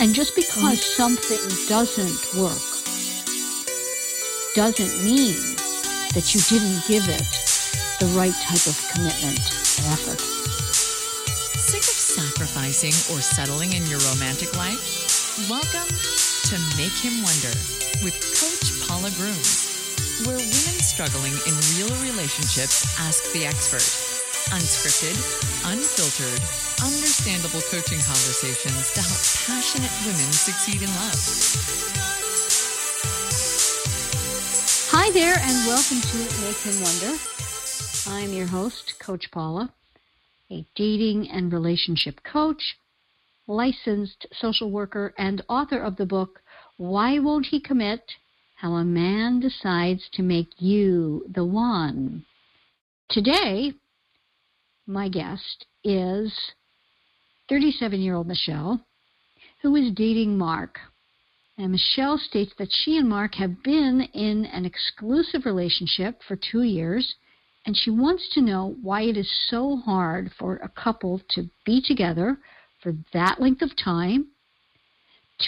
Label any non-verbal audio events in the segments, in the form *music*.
And just because something doesn't work doesn't mean that you didn't give it the right type of commitment and effort. Sick of sacrificing or settling in your romantic life? Welcome to Make Him Wonder with Coach Paula Grooms, where women struggling in real relationships ask the expert. Unscripted, unfiltered, understandable coaching conversations to help passionate women succeed in love. Hi there, and welcome to Make Him Wonder. I'm your host, Coach Paula, a dating and relationship coach, licensed social worker, and author of the book, Why Won't He Commit? How a Man Decides to Make You the One. Today, my guest is 37 year old Michelle, who is dating Mark. And Michelle states that she and Mark have been in an exclusive relationship for two years, and she wants to know why it is so hard for a couple to be together for that length of time,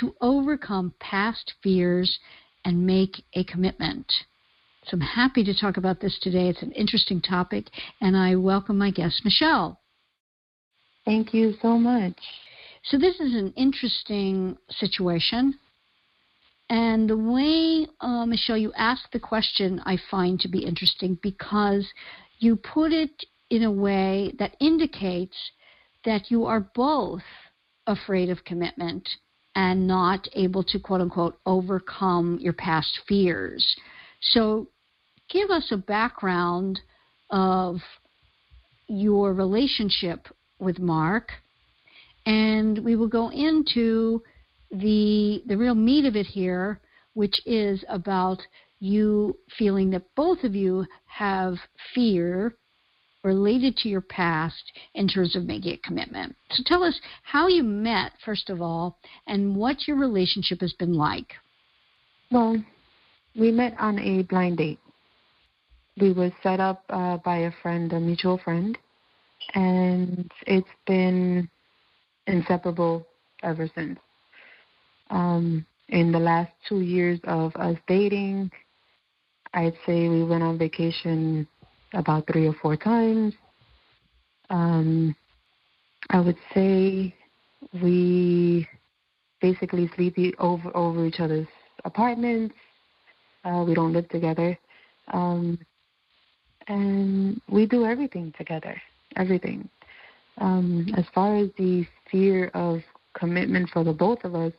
to overcome past fears, and make a commitment. So I'm happy to talk about this today. It's an interesting topic, and I welcome my guest, Michelle. Thank you so much. So, this is an interesting situation. And the way, uh, Michelle, you ask the question, I find to be interesting because you put it in a way that indicates that you are both afraid of commitment and not able to, quote unquote, overcome your past fears. So, give us a background of your relationship with Mark, and we will go into the the real meat of it here, which is about you feeling that both of you have fear related to your past in terms of making a commitment. So tell us how you met, first of all, and what your relationship has been like. Well, we met on a blind date. We were set up uh, by a friend, a mutual friend, and it's been inseparable ever since. Um, in the last two years of us dating, I'd say we went on vacation about three or four times. Um, I would say we basically sleep over over each other's apartments. Uh, we don't live together, um, and we do everything together. Everything. Um, as far as the fear of commitment for the both of us,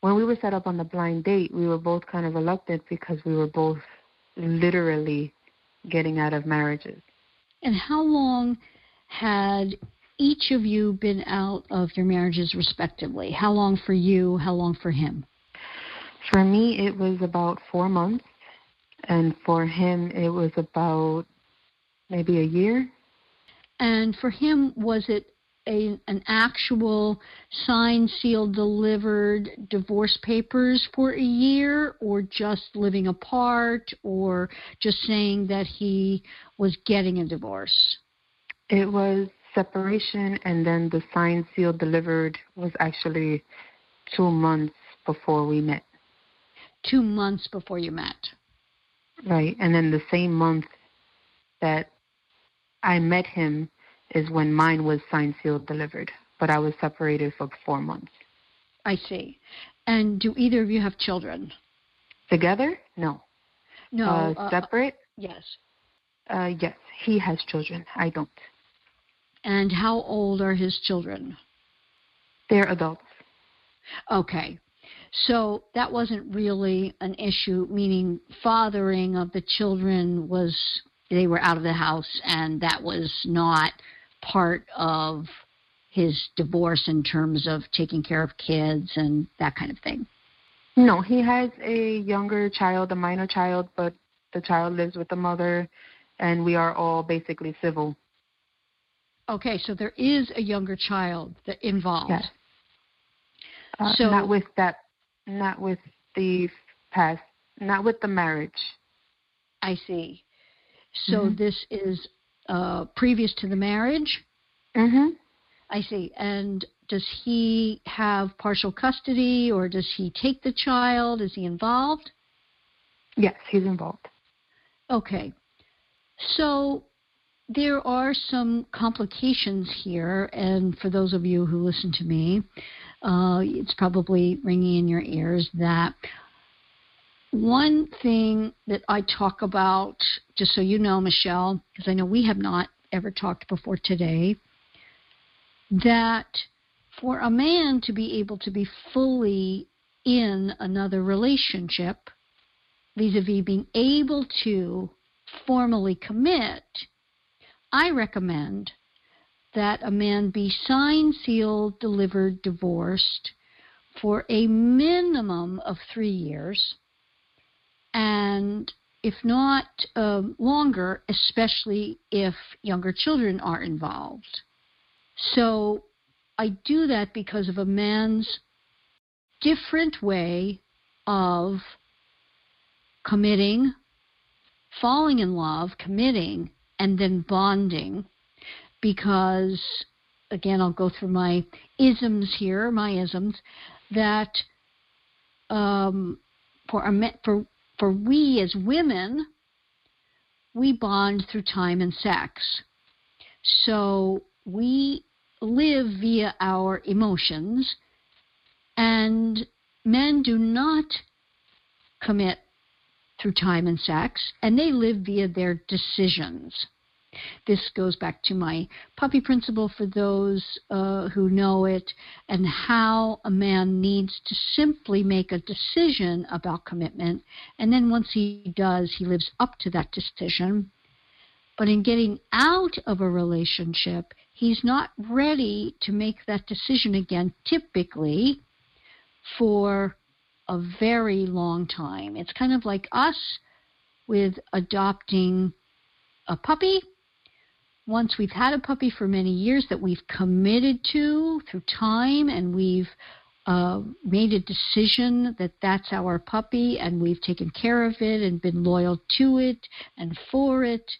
when we were set up on the blind date, we were both kind of reluctant because we were both literally getting out of marriages. And how long had each of you been out of your marriages respectively? How long for you? How long for him? For me, it was about four months, and for him, it was about maybe a year. And for him, was it a, an actual signed, sealed, delivered divorce papers for a year, or just living apart, or just saying that he was getting a divorce? It was separation, and then the signed, sealed, delivered was actually two months before we met. Two months before you met. Right, and then the same month that I met him, is when mine was signed, sealed, delivered. But I was separated for four months. I see. And do either of you have children? Together? No. No. Uh, uh, separate? yes. Uh, yes. He has children. I don't. And how old are his children? They're adults. Okay. So that wasn't really an issue, meaning fathering of the children was, they were out of the house and that was not part of his divorce in terms of taking care of kids and that kind of thing? No, he has a younger child, a minor child, but the child lives with the mother, and we are all basically civil. Okay, so there is a younger child that involved. Yes. Uh, So- not with that, not with the past, not with the marriage. I see. So Mhm. this is uh, previous to the marriage. Mhm. I see. And does he have partial custody or does he take the child? Is he involved? Yes, he's involved. Okay. So there are some complications here, and for those of you who listen to me, uh, it's probably ringing in your ears that one thing that I talk about, just so you know, Michelle, because I know we have not ever talked before today, that for a man to be able to be fully in another relationship, vis a vis being able to formally commit, I recommend that a man be signed, sealed, delivered, divorced for a minimum of three years, and if not um, longer, especially if younger children are involved. So I do that because of a man's different way of committing, falling in love, committing, and then bonding. Because, again, I'll go through my isms here, my isms, that um, for, for, for we as women, we bond through time and sex. So we live via our emotions, and men do not commit through time and sex, and they live via their decisions. This goes back to my puppy principle for those uh, who know it, and how a man needs to simply make a decision about commitment, and then once he does, he lives up to that decision. But in getting out of a relationship, he's not ready to make that decision again, typically for a very long time. It's kind of like us with adopting a puppy. Once we've had a puppy for many years that we've committed to through time and we've uh, made a decision that that's our puppy and we've taken care of it and been loyal to it and for it,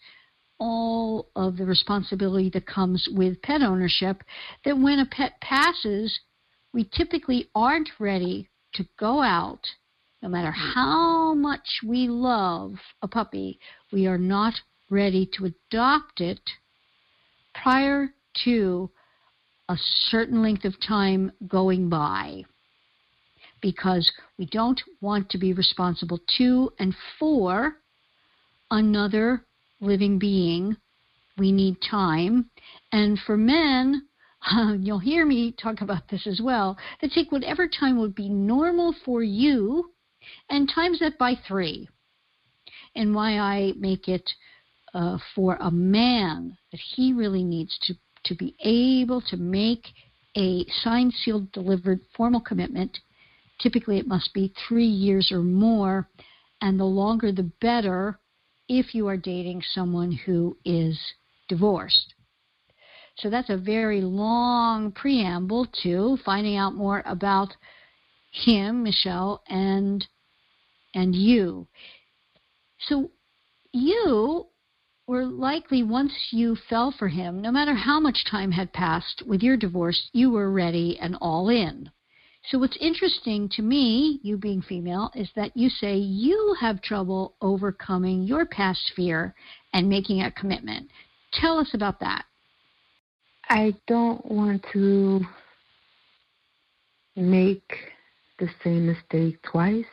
all of the responsibility that comes with pet ownership, that when a pet passes, we typically aren't ready to go out, no matter how much we love a puppy, we are not ready to adopt it prior to a certain length of time going by because we don't want to be responsible to and for another living being. We need time. And for men, *laughs* you'll hear me talk about this as well, that take whatever time would be normal for you and times that by three. And why I make it uh, for a man that he really needs to, to be able to make a signed, sealed, delivered formal commitment. Typically, it must be three years or more, and the longer the better if you are dating someone who is divorced. So that's a very long preamble to finding out more about him, Michelle, and and you. So you were likely once you fell for him, no matter how much time had passed with your divorce, you were ready and all in. So what's interesting to me, you being female, is that you say you have trouble overcoming your past fear and making a commitment. Tell us about that. I don't want to make the same mistake twice.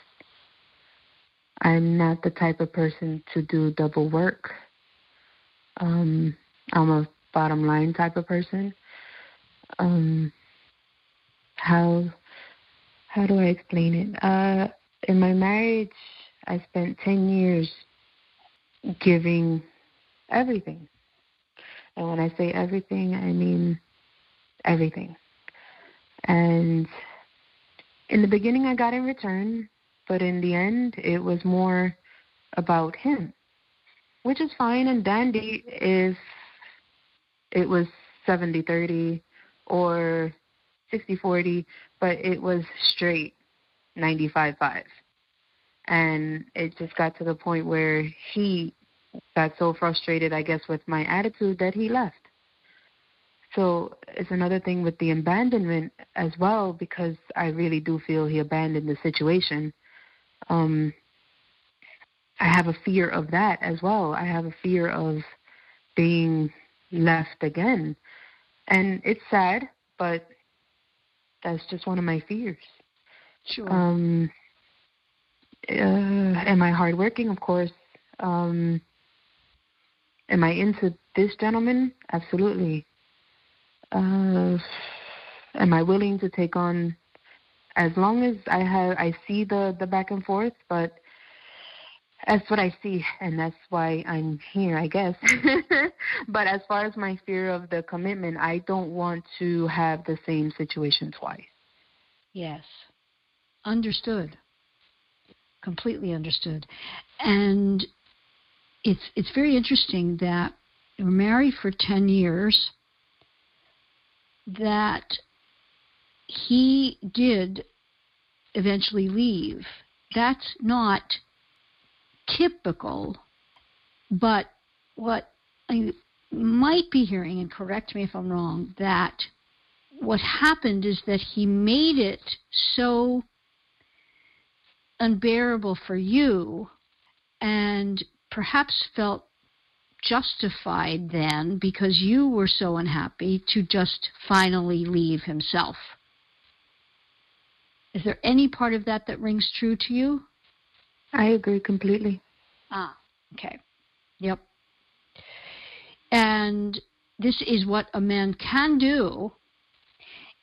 I'm not the type of person to do double work. Um, I'm a bottom line type of person. Um, how how do I explain it? Uh, in my marriage, I spent ten years giving everything and when I say everything, I mean everything. And in the beginning, I got in return, but in the end, it was more about him, which is fine and dandy if it was 70 30 or 60 40, but it was straight 95 5. And it just got to the point where he got so frustrated, I guess, with my attitude that he left. So it's another thing with the abandonment as well because I really do feel he abandoned the situation. Um, I have a fear of that as well. I have a fear of being left again. And it's sad, but that's just one of my fears. Sure. Um, uh, am I hardworking? Of course. Um, am I into this gentleman? Absolutely. Uh, am I willing to take on as long as I have I see the the back and forth, but that's what I see, and that's why I'm here, I guess. *laughs* but as far as my fear of the commitment, I don't want to have the same situation twice. Yes. Understood. Completely understood. And it's it's very interesting that we're married for 10 years that he did eventually leave. That's not typical, but what I might be hearing, and correct me if I'm wrong, that what happened is that he made it so unbearable for you and perhaps felt justified then because you were so unhappy to just finally leave himself. Is there any part of that that rings true to you? I agree completely. Ah, okay. Yep. And this is what a man can do.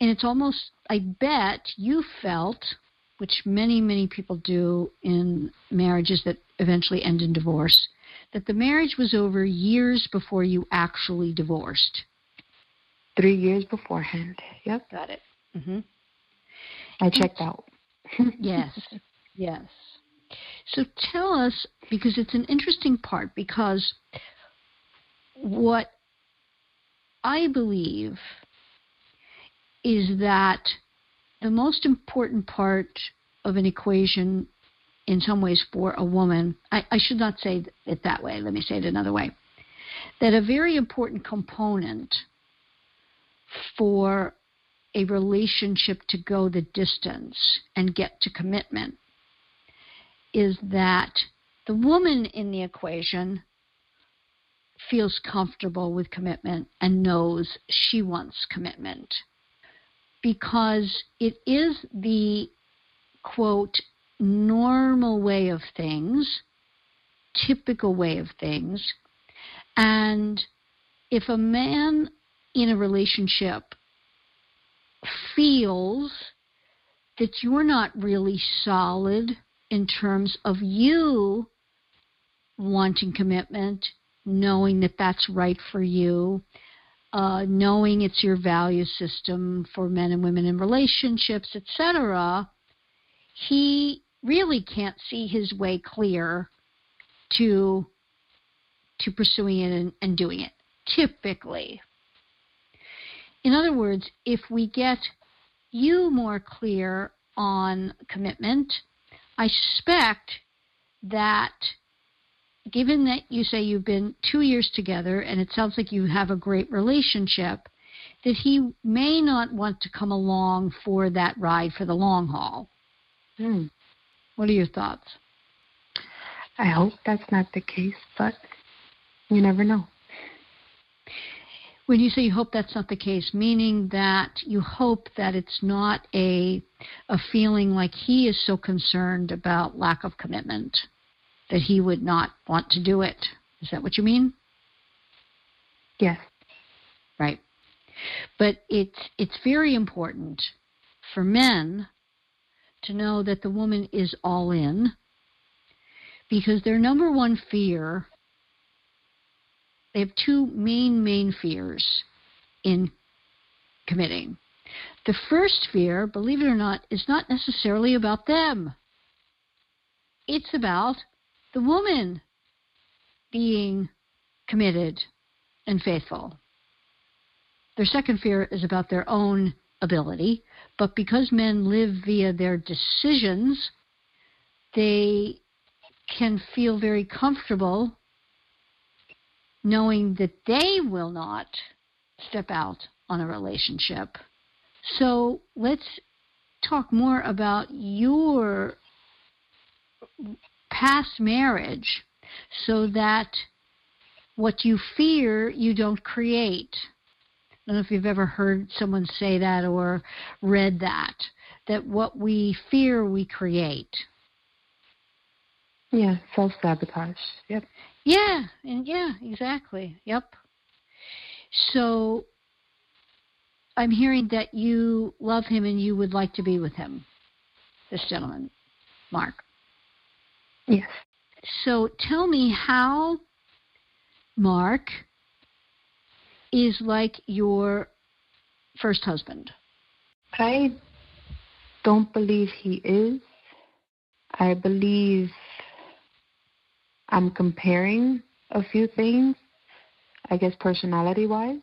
And it's almost, I bet you felt, which many, many people do in marriages that eventually end in divorce, that the marriage was over years before you actually divorced. Three years beforehand. Yep. Got it. Mm-hmm. I checked out. yes, *laughs* yes. So tell us, because it's an interesting part, because what I believe is that the most important part of an equation, in some ways, for a woman, I, I should not say it that way, let me say it another way, that a very important component for a relationship to go the distance and get to commitment is that the woman in the equation feels comfortable with commitment and knows she wants commitment because it is the quote normal way of things, typical way of things. And if a man in a relationship feels that you're not really solid in terms of you wanting commitment, knowing that that's right for you, uh, knowing it's your value system for men and women in relationships, etc., he really can't see his way clear to to pursuing it and, and doing it. Typically, in other words, if we get you more clear on commitment, I suspect that given that you say you've been two years together and it sounds like you have a great relationship, that he may not want to come along for that ride for the long haul. Hmm. What are your thoughts? I hope that's not the case, but you never know. When you say you hope that's not the case, meaning that you hope that it's not a a feeling like he is so concerned about lack of commitment that he would not want to do it. Is that what you mean? Yes. Right. But it's it's very important for men to know that the woman is all in because their number one fear they have two main, main fears in committing. The first fear, believe it or not, is not necessarily about them. It's about the woman being committed and faithful. Their second fear is about their own ability, but because men live via their decisions, they can feel very comfortable knowing that they will not step out on a relationship. So let's talk more about your past marriage so that what you fear you don't create. I don't know if you've ever heard someone say that or read that, that what we fear we create. Yeah, self sabotage. Yep. Yeah, and yeah, exactly. Yep. So I'm hearing that you love him and you would like to be with him. This gentleman, Mark. Yes. So tell me how Mark is like your first husband. I don't believe he is. I believe I'm comparing a few things, I guess personality wise.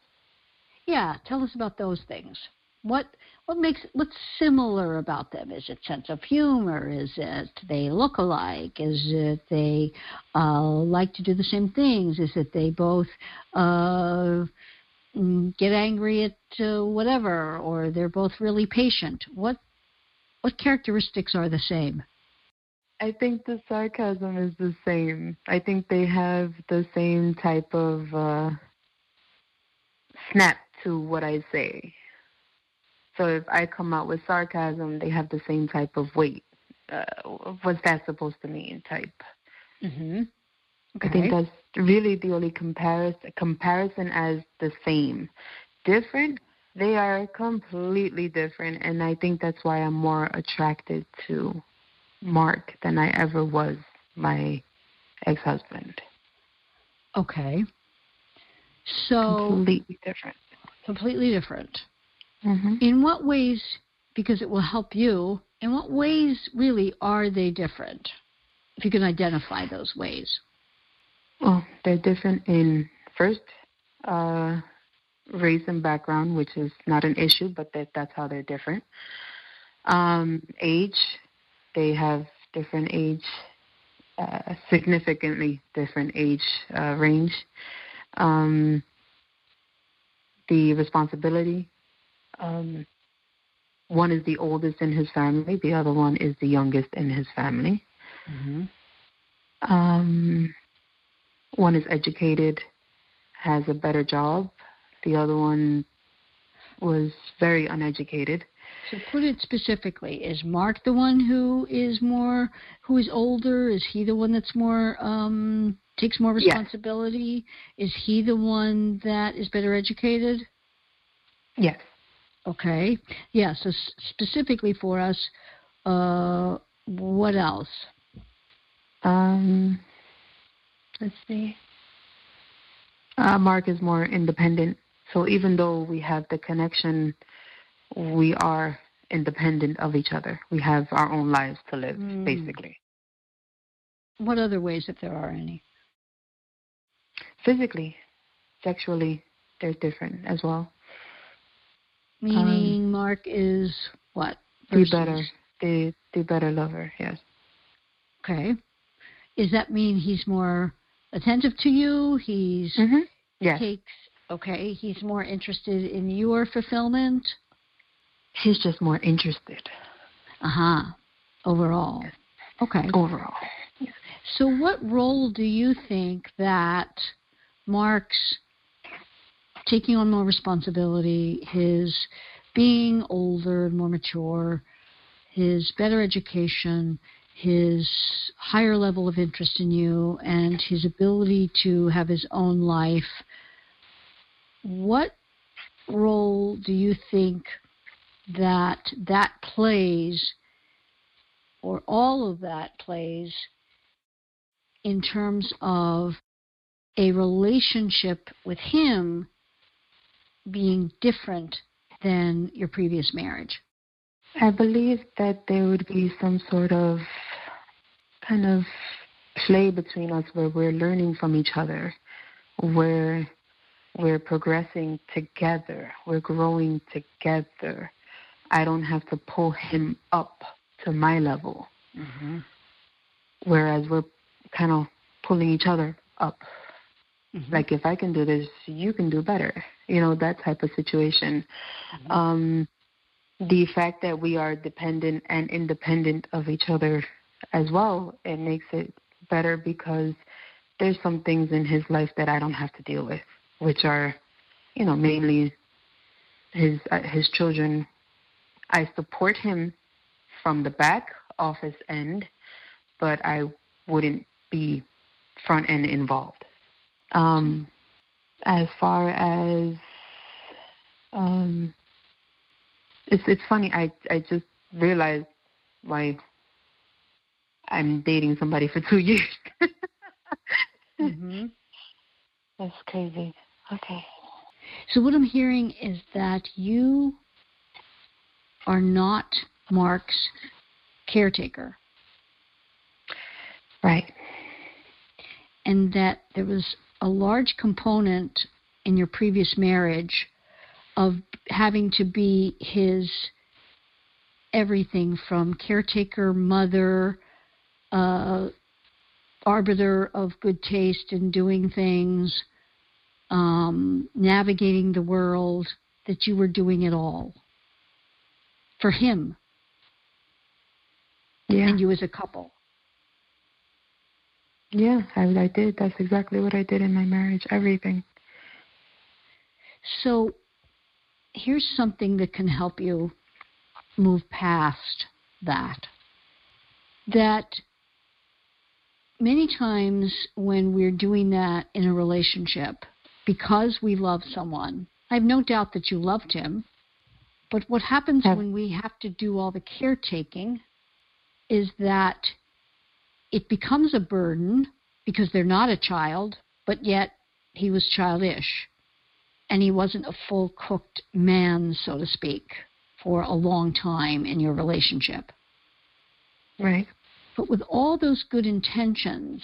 Yeah, tell us about those things. What what makes what's similar about them? Is it sense of humor? Is it they look alike? Is it they uh, like to do the same things? Is it they both uh, mm, get angry at uh, whatever, or they're both really patient? What what characteristics are the same? I think the sarcasm is the same. I think they have the same type of uh, snap to what I say. So if I come out with sarcasm, they have the same type of weight. Uh, what's that supposed to mean? Type. Mm-hmm. Okay. I think that's really the only comparison comparison as the same. Different, they are completely different, and I think that's why I'm more attracted to Mark than I ever was my ex-husband. Okay. So completely different. Completely different. Mm-hmm. In what ways, because it will help you, in what ways really are they different? If you can identify those ways. Well, they're different in first uh, race and background, which is not an issue, but that, that's how they're different. Um, age, they have different age, uh, significantly different age uh, range. Um, the responsibility. Um, one is the oldest in his family, the other one is the youngest in his family. Mm-hmm. Um, one is educated, has a better job. The other one was very uneducated. So put it specifically: Is Mark the one who is more, who is older? Is he the one that's more um, takes more responsibility? Yes. Is he the one that is better educated? Yes. Okay. Yeah. So specifically for us, uh, what else? Um, let's see. Uh, Mark is more independent. So even though we have the connection, we are independent of each other. We have our own lives to live, mm. basically. What other ways, if there are any? Physically, sexually, they're different as well. Meaning, um, Mark is what? The better, the the better lover. Yes. Okay. Does that mean he's more attentive to you? He's mm-hmm. yes. takes okay. He's more interested in your fulfillment. He's just more interested. Uh huh. Overall. Okay. Overall. So, what role do you think that Mark's taking on more responsibility, his being older and more mature, his better education, his higher level of interest in you, and his ability to have his own life. What role do you think that that plays, or all of that plays, in terms of a relationship with him being different than your previous marriage? I believe that there would be some sort of kind of play between us where we're learning from each other, where we're progressing together, we're growing together. I don't have to pull him up to my level. Mm-hmm. Whereas we're kind of pulling each other up. Mm-hmm. Like if I can do this, you can do better. You know that type of situation. Mm-hmm. Um, the fact that we are dependent and independent of each other as well, it makes it better because there's some things in his life that I don't have to deal with, which are, you know, mainly his uh, his children. I support him from the back office end, but I wouldn't be front end involved. Um, as far as um, it's it's funny. I I just realized why I'm dating somebody for two *laughs* years. mm-hmm. That's crazy. Okay. So what I'm hearing is that you are not Mark's caretaker. Right. And that there was a large component in your previous marriage of having to be his everything from caretaker, mother, uh, arbiter of good taste in doing things, um, navigating the world, that you were doing it all for him yeah. and you as a couple. Yeah, I, I did. That's exactly what I did in my marriage. Everything. So, here's something that can help you move past that. That many times when we're doing that in a relationship, because we love someone, I have no doubt that you loved him, but what happens when we have to do all the caretaking is that it becomes a burden because they're not a child, but yet he was childish and he wasn't a full cooked man, so to speak, for a long time in your relationship. Right. But with all those good intentions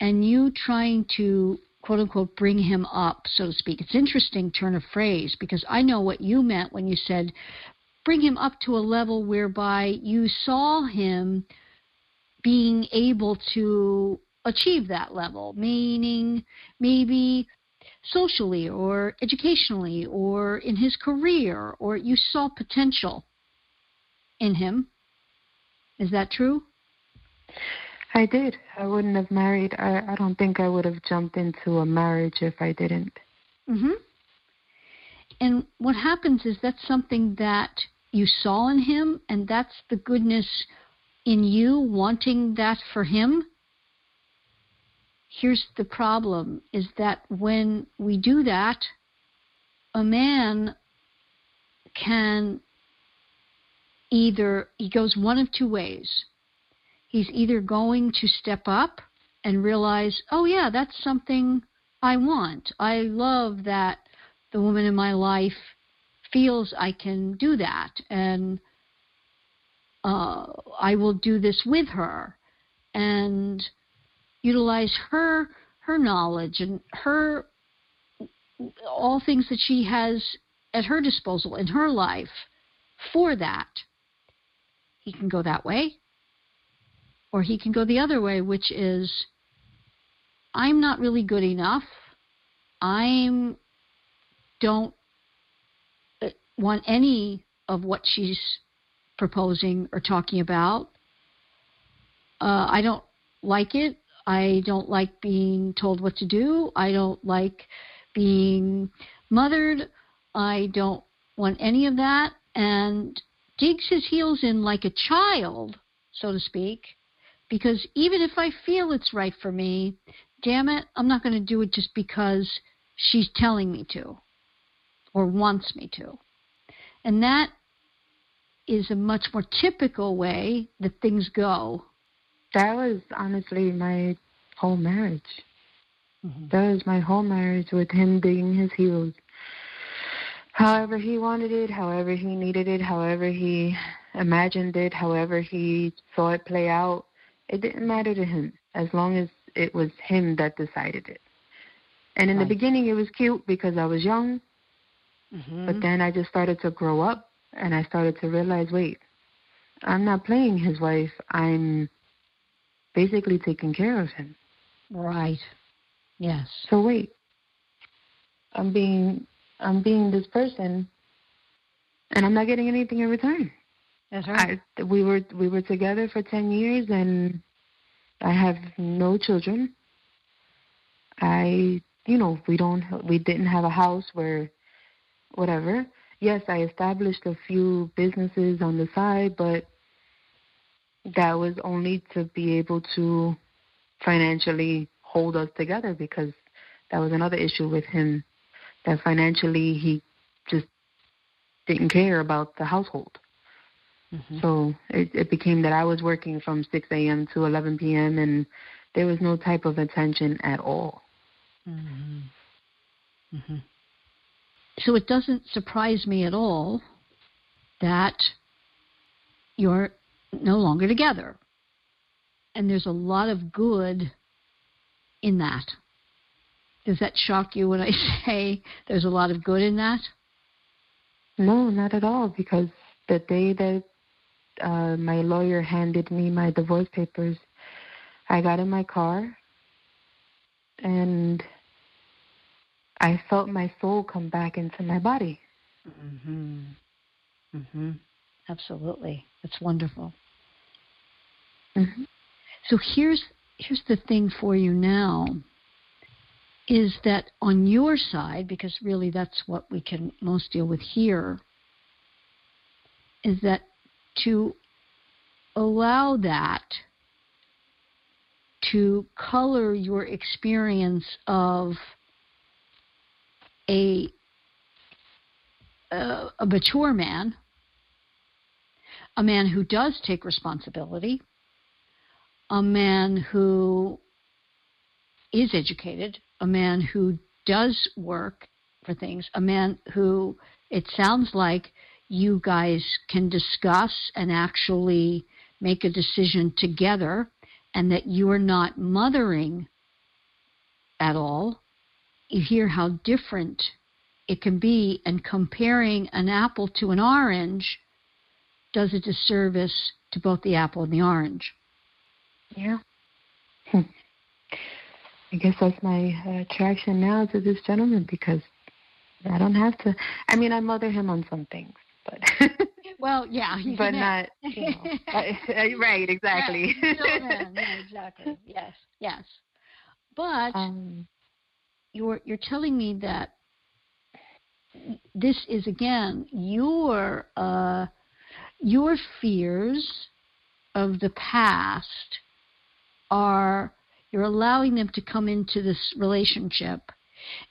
and you trying to quote unquote bring him up, so to speak, it's interesting turn of phrase because I know what you meant when you said bring him up to a level whereby you saw him being able to achieve that level, meaning maybe socially or educationally or in his career, or you saw potential in him. Is that true? I did. I wouldn't have married. I, I don't think I would have jumped into a marriage if I didn't. Mhm. And what happens is that's something that you saw in him, and that's the goodness in you wanting that for him here's the problem is that when we do that, a man can either, he goes one of two ways. He's either going to step up and realize, oh, yeah, that's something I want. I love that the woman in my life feels I can do that, and uh, I will do this with her. And utilize her her knowledge and her all things that she has at her disposal in her life for that. He can go that way, or he can go the other way, which is I'm not really good enough. I'm don't uh, want any of what she's proposing or talking about. Uh, I don't like it. I don't like being told what to do. I don't like being mothered. I don't want any of that. And digs his heels in like a child, so to speak, because even if I feel it's right for me, damn it, I'm not going to do it just because she's telling me to or wants me to. And that is a much more typical way that things go that was honestly my whole marriage. Mm-hmm. That was my whole marriage with him digging his heels. However he wanted it, however he needed it, however he imagined it, however he saw it play out, it didn't matter to him as long as it was him that decided it. And in right. the beginning, it was cute because I was young. Mm-hmm. But then I just started to grow up and I started to realize wait, I'm not playing his wife. I'm basically taking care of him. Right. Yes. So wait, I'm being I'm being this person, and I'm not getting anything in return. That's right. I, we were we were together for ten years, and I have no children. I, you know, we don't we didn't have a house where, whatever. Yes, I established a few businesses on the side, but that was only to be able to financially hold us together because that was another issue with him that financially he just didn't care about the household. Mm-hmm. So it, it became that I was working from 6 a.m. to 11 p.m. and there was no type of attention at all. Mm-hmm. Mm-hmm. So it doesn't surprise me at all that you're no longer together. And there's a lot of good in that. Does that shock you when I *laughs* say there's a lot of good in that? No, not at all. Because the day that uh, my lawyer handed me my divorce papers, I got in my car and I felt my soul come back into my body. Mhm. Mhm. Absolutely. That's wonderful. Mm-hmm. So here's here's the thing for you now is that on your side because really that's what we can most deal with here is that to allow that to color your experience of a a, mature man, a man who does take responsibility, a man who is educated, a man who does work for things, a man who it sounds like you guys can discuss and actually make a decision together and that you're not mothering at all. You hear how different it can be, and comparing an apple to an orange does a disservice to both the apple and the orange. Yeah. Hmm. I guess that's my uh, attraction now to this gentleman because I don't have to. I mean, I mother him on some things, but *laughs* well, yeah, *laughs* but not. You know, *laughs* right, exactly. Yeah, yeah, exactly. Yes, yes. But um, you're you're telling me that this is again your uh, your fears of the past are you're allowing them to come into this relationship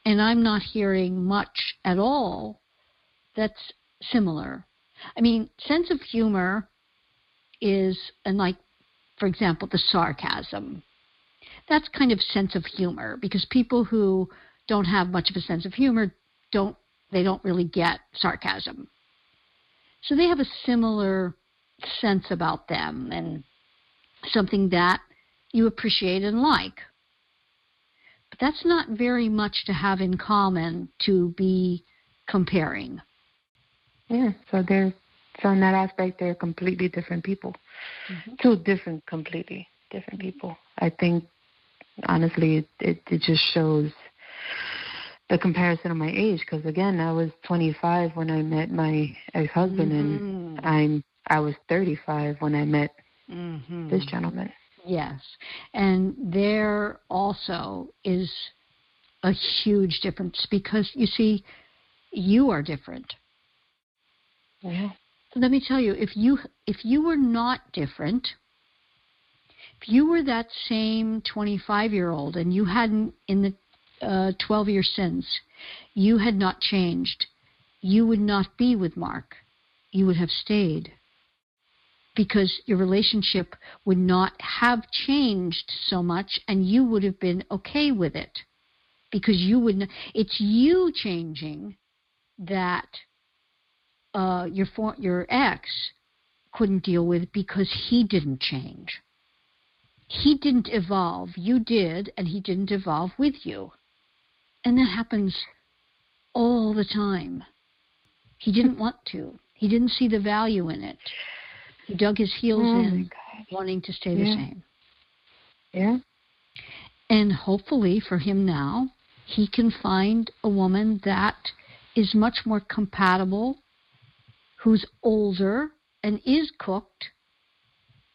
and i'm not hearing much at all that's similar i mean sense of humor is and like for example the sarcasm that's kind of sense of humor because people who don't have much of a sense of humor don't they don't really get sarcasm so they have a similar sense about them and something that you appreciate and like. But that's not very much to have in common to be comparing. Yeah, so they're so in that aspect they're completely different people. Mm-hmm. Two different, completely different people. I think honestly, it it, it just shows the comparison of my age because again, I was 25 when I met my ex-husband, mm-hmm. and I'm I was 35 when I met mm-hmm. this gentleman. Yes, and there also is a huge difference because you see, you are different. Yeah. Let me tell you, if you if you were not different, if you were that same 25 year old and you hadn't in the uh, 12 years since, you had not changed, you would not be with Mark. You would have stayed because your relationship would not have changed so much and you would have been okay with it because you would not, it's you changing that uh, your for, your ex couldn't deal with because he didn't change. He didn't evolve. You did and he didn't evolve with you. And that happens all the time. He didn't want to. He didn't see the value in it. He dug his heels oh in, wanting to stay the same. Yeah. And hopefully for him now, he can find a woman that is much more compatible, who's older and is cooked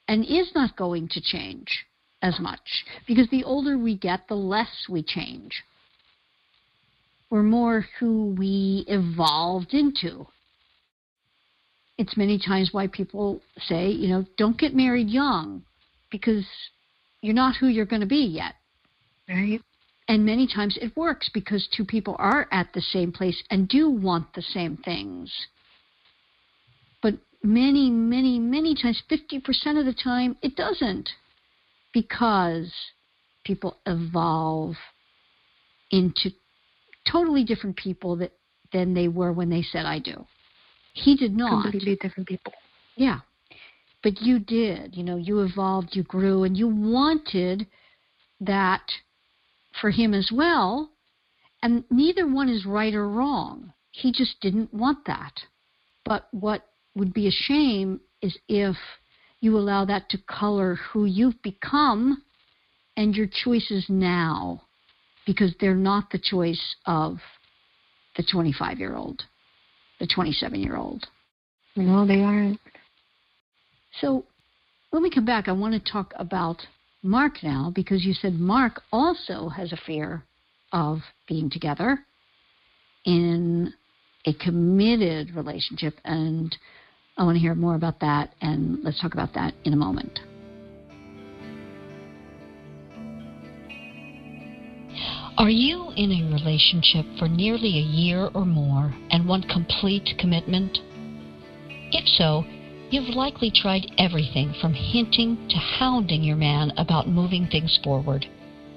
and is not going to change as much. Because the older we get, the less we change. We're more who we evolved into. It's many times why people say, you know, don't get married young because you're not who you're going to be yet. Right. And many times it works because two people are at the same place and do want the same things. Many, many, many times, 50% of the time, it doesn't because people evolve into totally different people that, than they were when they said, I do. He did not. Completely different people. Yeah. But you did. You know, you evolved, you grew, and you wanted that for him as well. And neither one is right or wrong. He just didn't want that. But what would be a shame is if you allow that to color who you've become and your choices now, because they're not the choice of the 25 year old, the 27 year old. No, they aren't. So when we come back, I want to talk about Mark now because you said Mark also has a fear of being together in a committed relationship. And I want to hear more about that. And let's talk about that in a moment. Are you in a relationship for nearly a year or more and want complete commitment? If so, You've likely tried everything from hinting to hounding your man about moving things forward,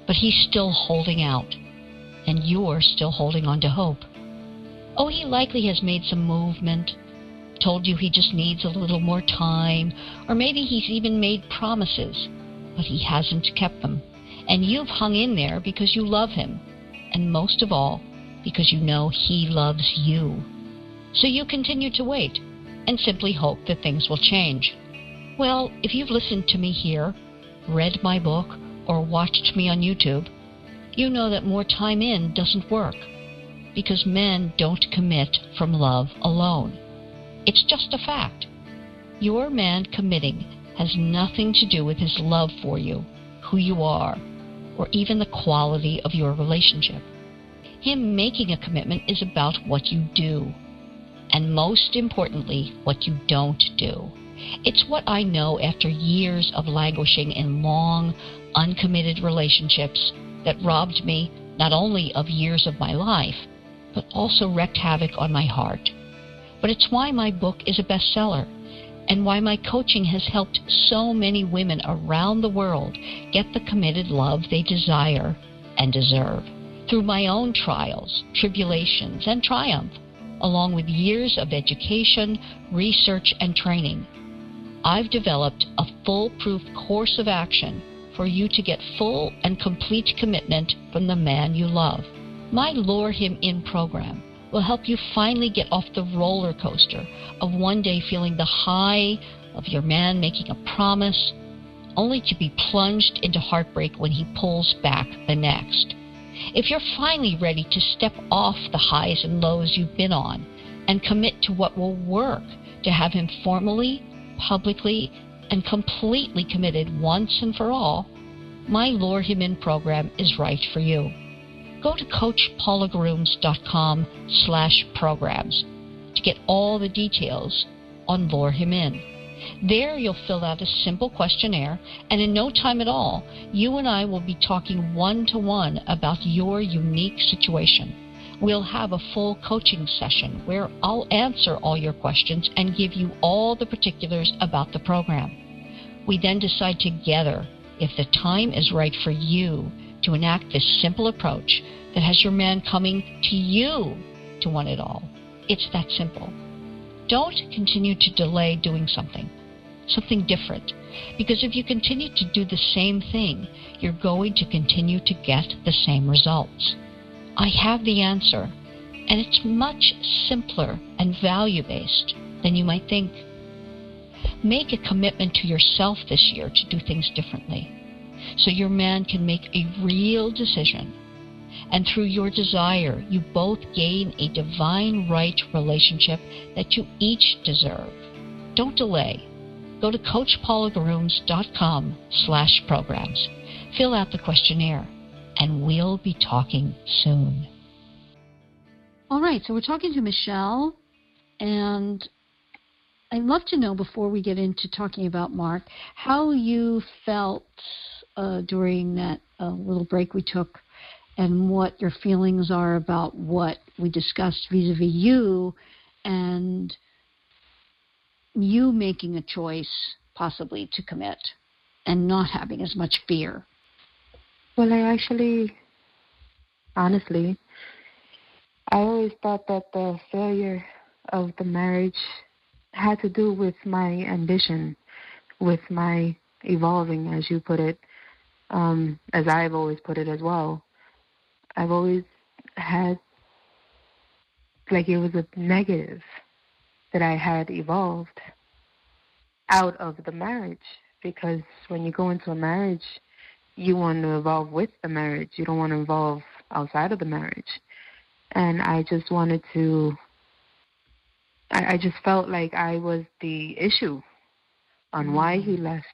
but he's still holding out, and you're still holding on to hope. Oh, he likely has made some movement, told you he just needs a little more time, or maybe he's even made promises, but he hasn't kept them. And you've hung in there because you love him, and most of all, because you know he loves you. So you continue to wait and simply hope that things will change. Well, if you've listened to me here, read my book, or watched me on YouTube, you know that more time in doesn't work because men don't commit from love alone. It's just a fact. Your man committing has nothing to do with his love for you, who you are, or even the quality of your relationship. Him making a commitment is about what you do, and most importantly, what you don't do. It's what I know after years of languishing in long, uncommitted relationships that robbed me not only of years of my life, but also wreaked havoc on my heart. But it's why my book is a bestseller and why my coaching has helped so many women around the world get the committed love they desire and deserve. Through my own trials, tribulations, and triumph, along with years of education, research, and training. I've developed a foolproof course of action for you to get full and complete commitment from the man you love. My Lure Him In program will help you finally get off the roller coaster of one day feeling the high of your man making a promise, only to be plunged into heartbreak when he pulls back the next. If you're finally ready to step off the highs and lows you've been on and commit to what will work to have him formally, publicly, and completely committed once and for all, my Lure Him In program is right for you. Go to CoachPaulagrooms.com slash programs to get all the details on Lure Him In. There, you'll fill out a simple questionnaire, and in no time at all, you and I will be talking one to one about your unique situation. We'll have a full coaching session where I'll answer all your questions and give you all the particulars about the program. We then decide together if the time is right for you to enact this simple approach that has your man coming to you to want it all. It's that simple. Don't continue to delay doing something, something different. Because if you continue to do the same thing, you're going to continue to get the same results. I have the answer, and it's much simpler and value based than you might think. Make a commitment to yourself this year to do things differently. So your man can make a real decision. And through your desire, you both gain a divine right relationship that you each deserve. Don't delay. Go to CoachPaulagrooms.com slash programs. Fill out the questionnaire, and we'll be talking soon. All right, so we're talking to Michelle, and I'd love to know before we get into talking about Mark how you felt uh, during that uh, little break we took and what your feelings are about what we discussed vis a vis you and you making a choice possibly to commit and not having as much fear. Well, I actually, honestly, I always thought that the failure of the marriage had to do with my ambition, with my evolving, as you put it, um, as I've always put it as well. I've always had like it was a negative that I had evolved out of the marriage because when you go into a marriage, you want to evolve with the marriage. You don't want to evolve outside of the marriage. And I just wanted to I, I just felt like I was the issue on mm. why he left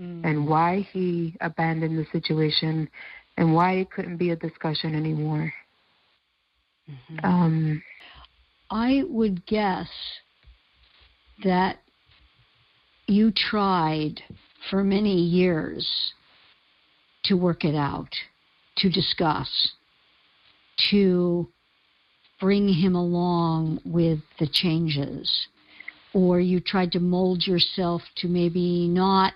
mm. and why he abandoned the situation and why it couldn't be a discussion anymore. Mm-hmm. Um, I would guess that you tried for many years to work it out, to discuss, to bring him along with the changes, or you tried to mold yourself to maybe not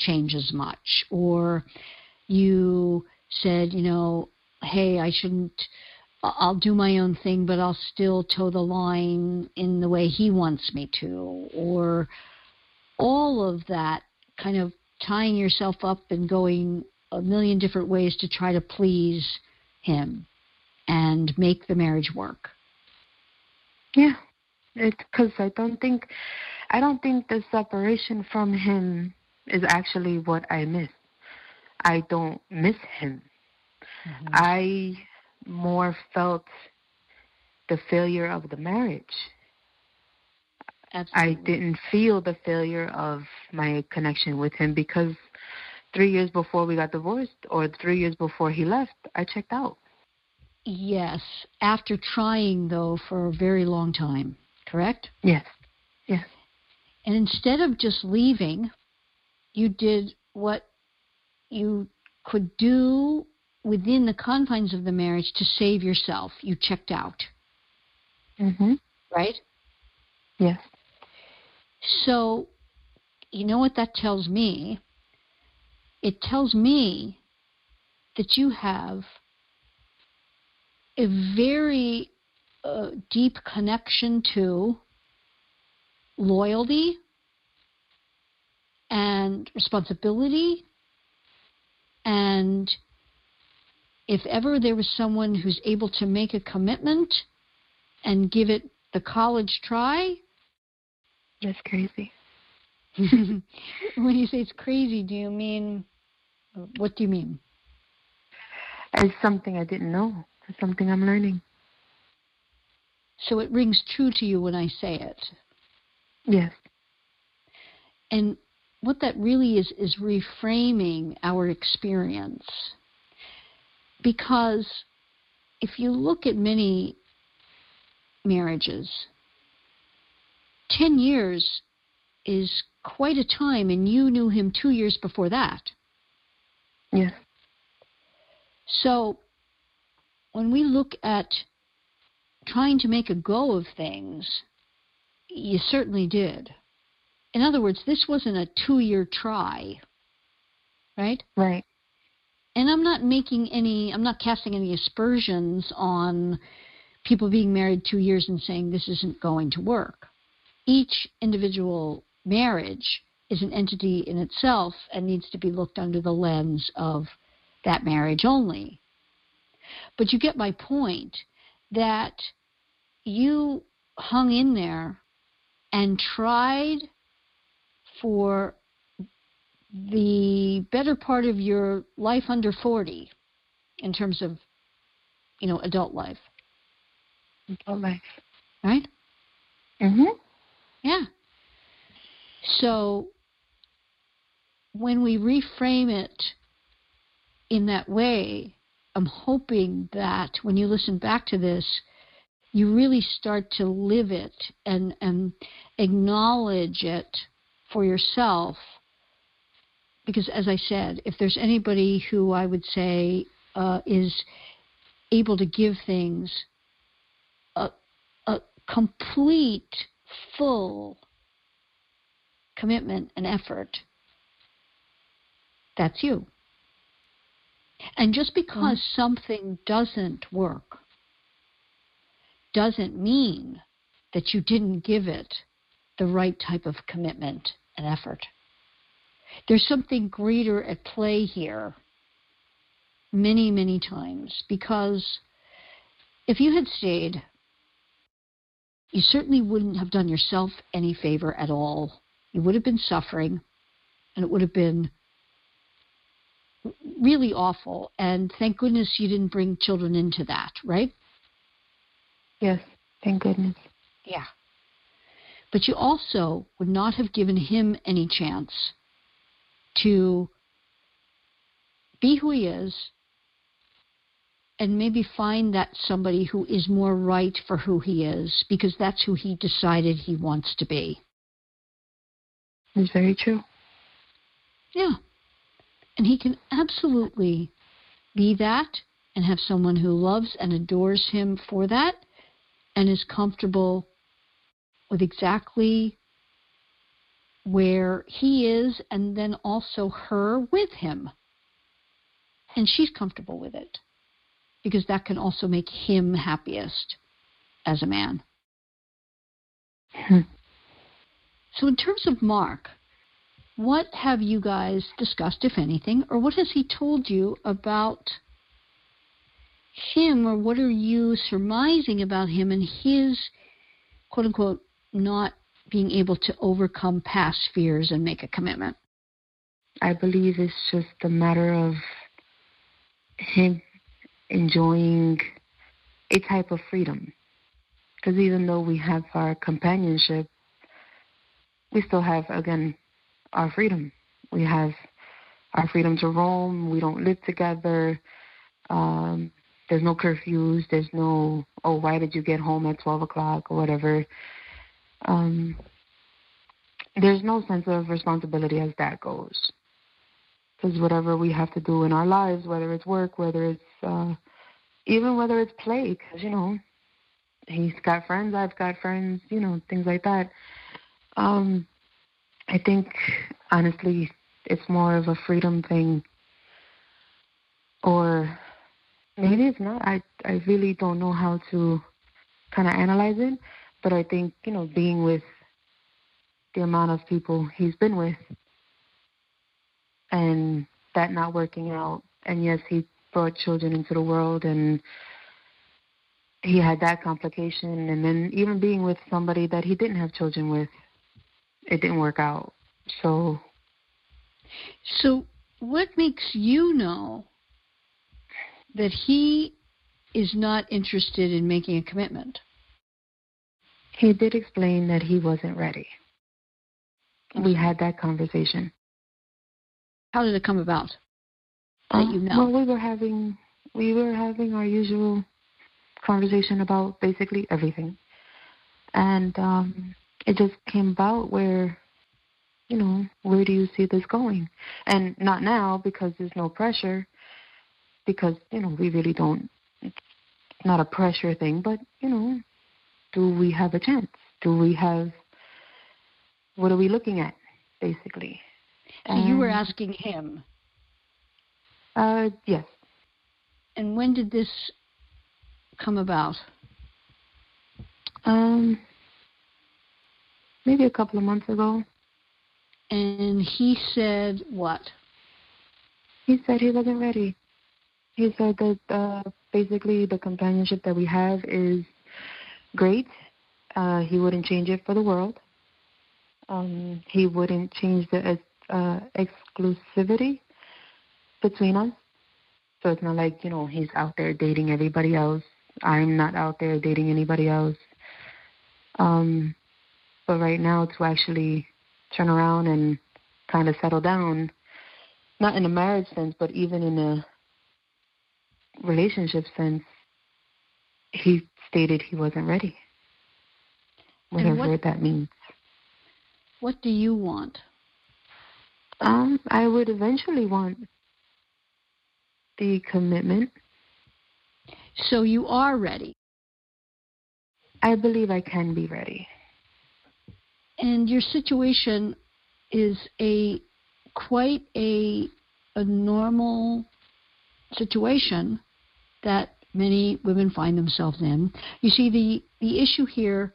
change as much, or you said, you know, hey, I shouldn't, I'll do my own thing, but I'll still toe the line in the way he wants me to, or all of that kind of tying yourself up and going a million different ways to try to please him and make the marriage work. Yeah, because I don't think I don't think the separation from him is actually what I miss. I don't miss him. Mm-hmm. I more felt the failure of the marriage. Absolutely. I didn't feel the failure of my connection with him because three years before we got divorced or three years before he left, I checked out. Yes, after trying though for a very long time, correct? Yes. Yes. And instead of just leaving, you did what you could do within the confines of the marriage to save yourself. You checked out. Mhm. Right? Yes. So, you know what that tells me? It tells me that you have a very uh, deep connection to loyalty and responsibility. And if ever there was someone who's able to make a commitment and give it the college try, that's crazy. *laughs* when you say it's crazy, do you mean what do you mean? As something I didn't know It's something I'm learning. So it rings true to you when I say it. Yes. And what that really is is reframing our experience. Because if you look at many marriages, 10 years is quite a time, and you knew him two years before that. Yes. So when we look at trying to make a go of things, you certainly did. In other words, this wasn't a two year try, right? Right. And I'm not making any, I'm not casting any aspersions on people being married two years and saying this isn't going to work. Each individual marriage is an entity in itself and needs to be looked under the lens of that marriage only. But you get my point that you hung in there and tried for the better part of your life under 40 in terms of, you know, adult life. Adult life. Right? Mhm. Yeah. So when we reframe it in that way, I'm hoping that when you listen back to this, you really start to live it and, and acknowledge it for yourself. Because, as I said, if there's anybody who I would say uh, is able to give things a, a complete, full commitment and effort, that's you. And just because mm-hmm. something doesn't work doesn't mean that you didn't give it the right type of commitment and effort. There's something greater at play here many, many times because if you had stayed, you certainly wouldn't have done yourself any favor at all. You would have been suffering, and it would have been really awful. And thank goodness you didn't bring children into that, right? Yes, thank goodness. Yeah. But you also would not have given him any chance to be who he is and maybe find that somebody who is more right for who he is because that's who he decided he wants to be. It's very true. Yeah. And he can absolutely be that and have someone who loves and adores him for that and is comfortable with exactly where he is and then also her with him. And she's comfortable with it because that can also make him happiest as a man. Hmm. So, in terms of Mark, what have you guys discussed, if anything, or what has he told you about him, or what are you surmising about him and his quote unquote not being able to overcome past fears and make a commitment? I believe it's just a matter of him enjoying a type of freedom. Because even though we have our companionship, we still have, again, our freedom. We have our freedom to roam. We don't live together. Um, there's no curfews. There's no, oh, why did you get home at 12 o'clock or whatever. Um, there's no sense of responsibility as that goes. Because whatever we have to do in our lives, whether it's work, whether it's uh, even whether it's play, because you know he's got friends, I've got friends, you know things like that. Um, I think honestly, it's more of a freedom thing, or maybe it's not. I I really don't know how to kind of analyze it, but I think you know being with the amount of people he's been with and that not working out. And yes, he brought children into the world and he had that complication. And then even being with somebody that he didn't have children with, it didn't work out. So. So, what makes you know that he is not interested in making a commitment? He did explain that he wasn't ready. We had that conversation. How did it come about? That you know. Well, we were having we were having our usual conversation about basically everything, and um, it just came about where, you know, where do you see this going? And not now because there's no pressure, because you know we really don't. It's not a pressure thing, but you know, do we have a chance? Do we have? What are we looking at, basically? So you were asking him. Uh, yes. And when did this come about? Um, maybe a couple of months ago. And he said what? He said he wasn't ready. He said that uh, basically the companionship that we have is great. Uh, he wouldn't change it for the world. Um, he wouldn't change the uh, exclusivity between us. So it's not like, you know, he's out there dating everybody else. I'm not out there dating anybody else. Um, but right now to actually turn around and kind of settle down, not in a marriage sense, but even in a relationship sense, he stated he wasn't ready. Whatever what, that means. What do you want? Um, I would eventually want the commitment. So you are ready? I believe I can be ready. And your situation is a quite a a normal situation that many women find themselves in. You see the the issue here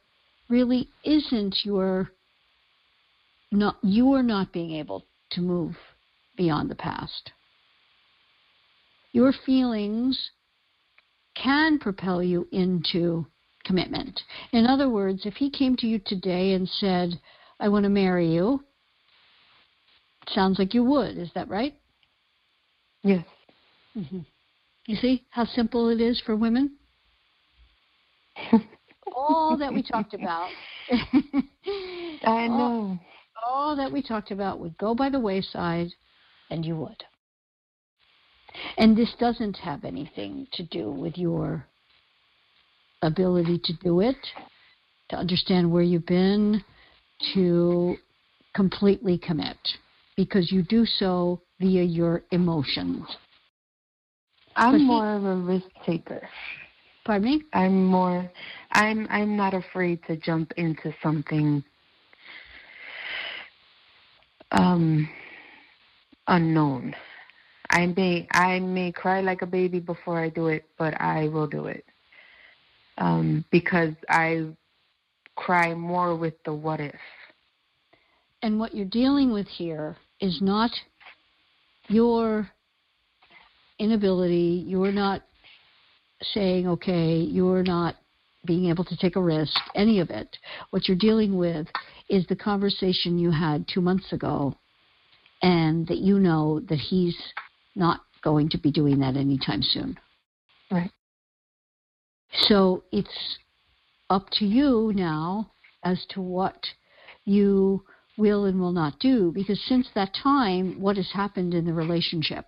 really isn't your not you are not being able to move beyond the past. Your feelings can propel you into commitment. In other words, if he came to you today and said, I want to marry you, sounds like you would. Is that right? Yes. Mm-hmm. You see how simple it is for women? *laughs* all that we talked about. *laughs* I know. All, all that we talked about would go by the wayside, and you would. And this doesn't have anything to do with your ability to do it, to understand where you've been, to completely commit, because you do so via your emotions. I'm more of a risk taker. Pardon me? I'm more I'm I'm not afraid to jump into something um unknown. I may I may cry like a baby before I do it, but I will do it. Um because I cry more with the what if. And what you're dealing with here is not your inability, you're not saying, okay, you're not being able to take a risk, any of it. What you're dealing with is the conversation you had two months ago, and that you know that he's not going to be doing that anytime soon. Right. So it's up to you now as to what you will and will not do, because since that time, what has happened in the relationship?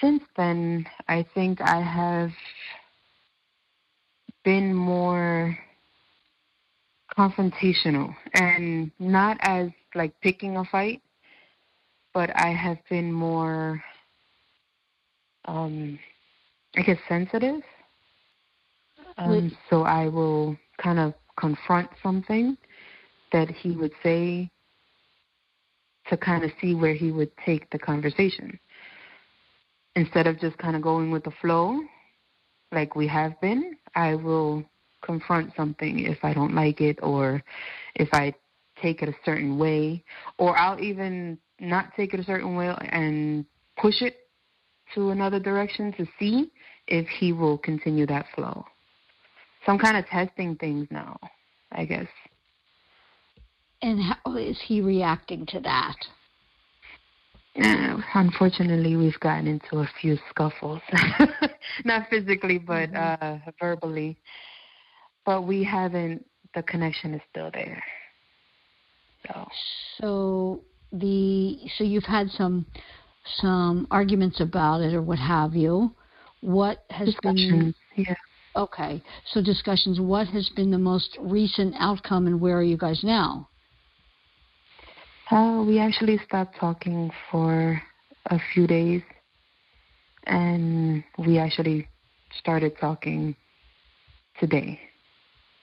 Since then, I think I have been more confrontational and not as like picking a fight, but I have been more, um, I guess, sensitive. Um, so I will kind of confront something that he would say to kind of see where he would take the conversation instead of just kind of going with the flow like we have been, I will confront something if I don't like it or if I take it a certain way, or I'll even not take it a certain way and push it to another direction to see if he will continue that flow. So I'm kind of testing things now, I guess. And how is he reacting to that? Uh, unfortunately, we've gotten into a few scuffles, *laughs* not physically, but mm-hmm. uh, verbally. But we haven't. The connection is still there. So. So the so you've had some some arguments about it or what have you. What has been? Yeah. Okay. So discussions. What has been the most recent outcome, and where are you guys now? Uh, we actually stopped talking for a few days, and we actually started talking today.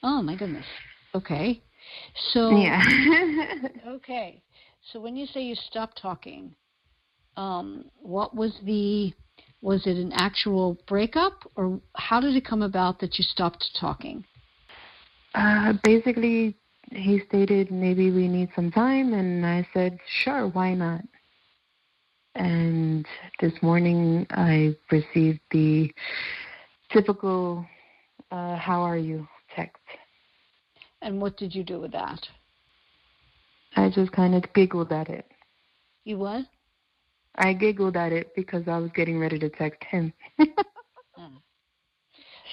Oh my goodness. Okay. So yeah. *laughs* okay. So when you say you stopped talking, um, what was the was it an actual breakup or how did it come about that you stopped talking? Uh, basically, he stated maybe we need some time, and I said, sure, why not? And this morning I received the typical uh, "How are you?" text. And what did you do with that? I I just kind of giggled at it. You what? I giggled at it because I was getting ready to text him. *laughs*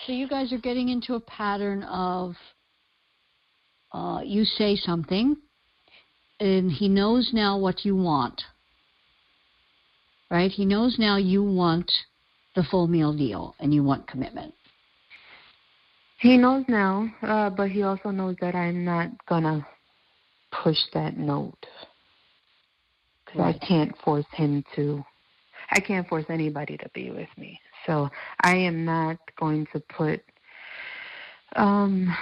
So you guys are getting into a pattern of uh, you say something, and he knows now what you want. Right? He knows now you want the full meal deal and you want commitment. He knows now, uh, but he also knows that I'm not gonna push that note because Right. I can't force him to. I can't force anybody to be with me. So I am not going to put um,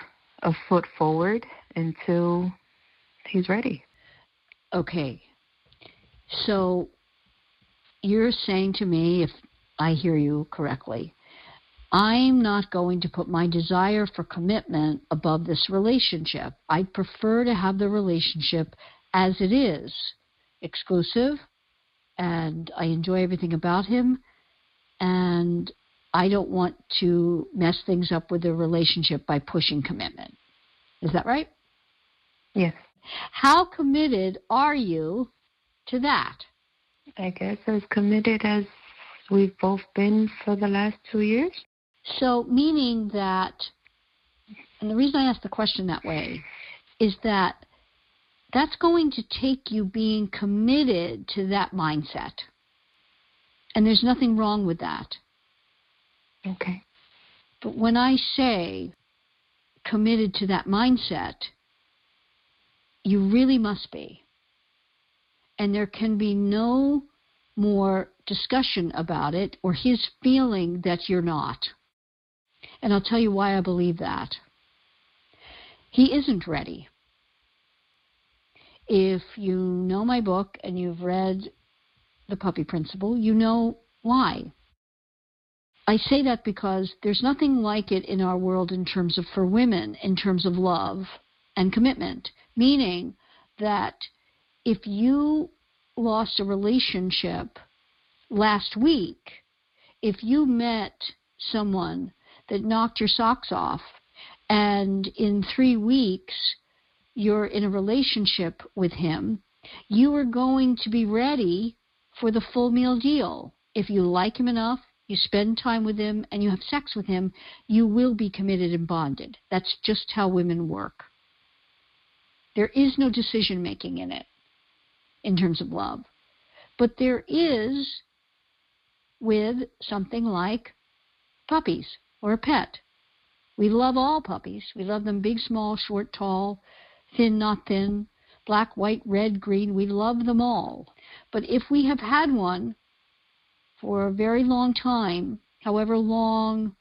a foot forward until he's ready. Okay. So you're saying to me, if I hear you correctly, I'm not going to put my desire for commitment above this relationship. I'd prefer to have the relationship as it is exclusive, and I enjoy everything about him, and I don't want to mess things up with the relationship by pushing commitment. Is that right? Yes, How committed are you to that? I guess as committed as we've both been for the last two years. So, meaning that, and the reason I ask the question that way is that that's going to take you being committed to that mindset. And there's nothing wrong with that. Okay. But when I say committed to that mindset, you really must be. And there can be no more discussion about it or his feeling that you're not. And I'll tell you why I believe that. He isn't ready. If you know my book and you've read The Puppy Principle, you know why. I say that because there's nothing like it in our world in terms of for women, in terms of love and commitment. Meaning that if you lost a relationship last week, if you met someone that knocked your socks off and in three weeks you're in a relationship with him, you are going to be ready for the full meal deal. If you like him enough, you spend time with him, and you have sex with him, you will be committed and bonded. That's just how women work. There is no decision making in it in terms of love. But there is with something like puppies or a pet. We love all puppies. We love them big, small, short, tall, thin, not thin, black, white, red, green. We love them all. But if we have had one for a very long time, however long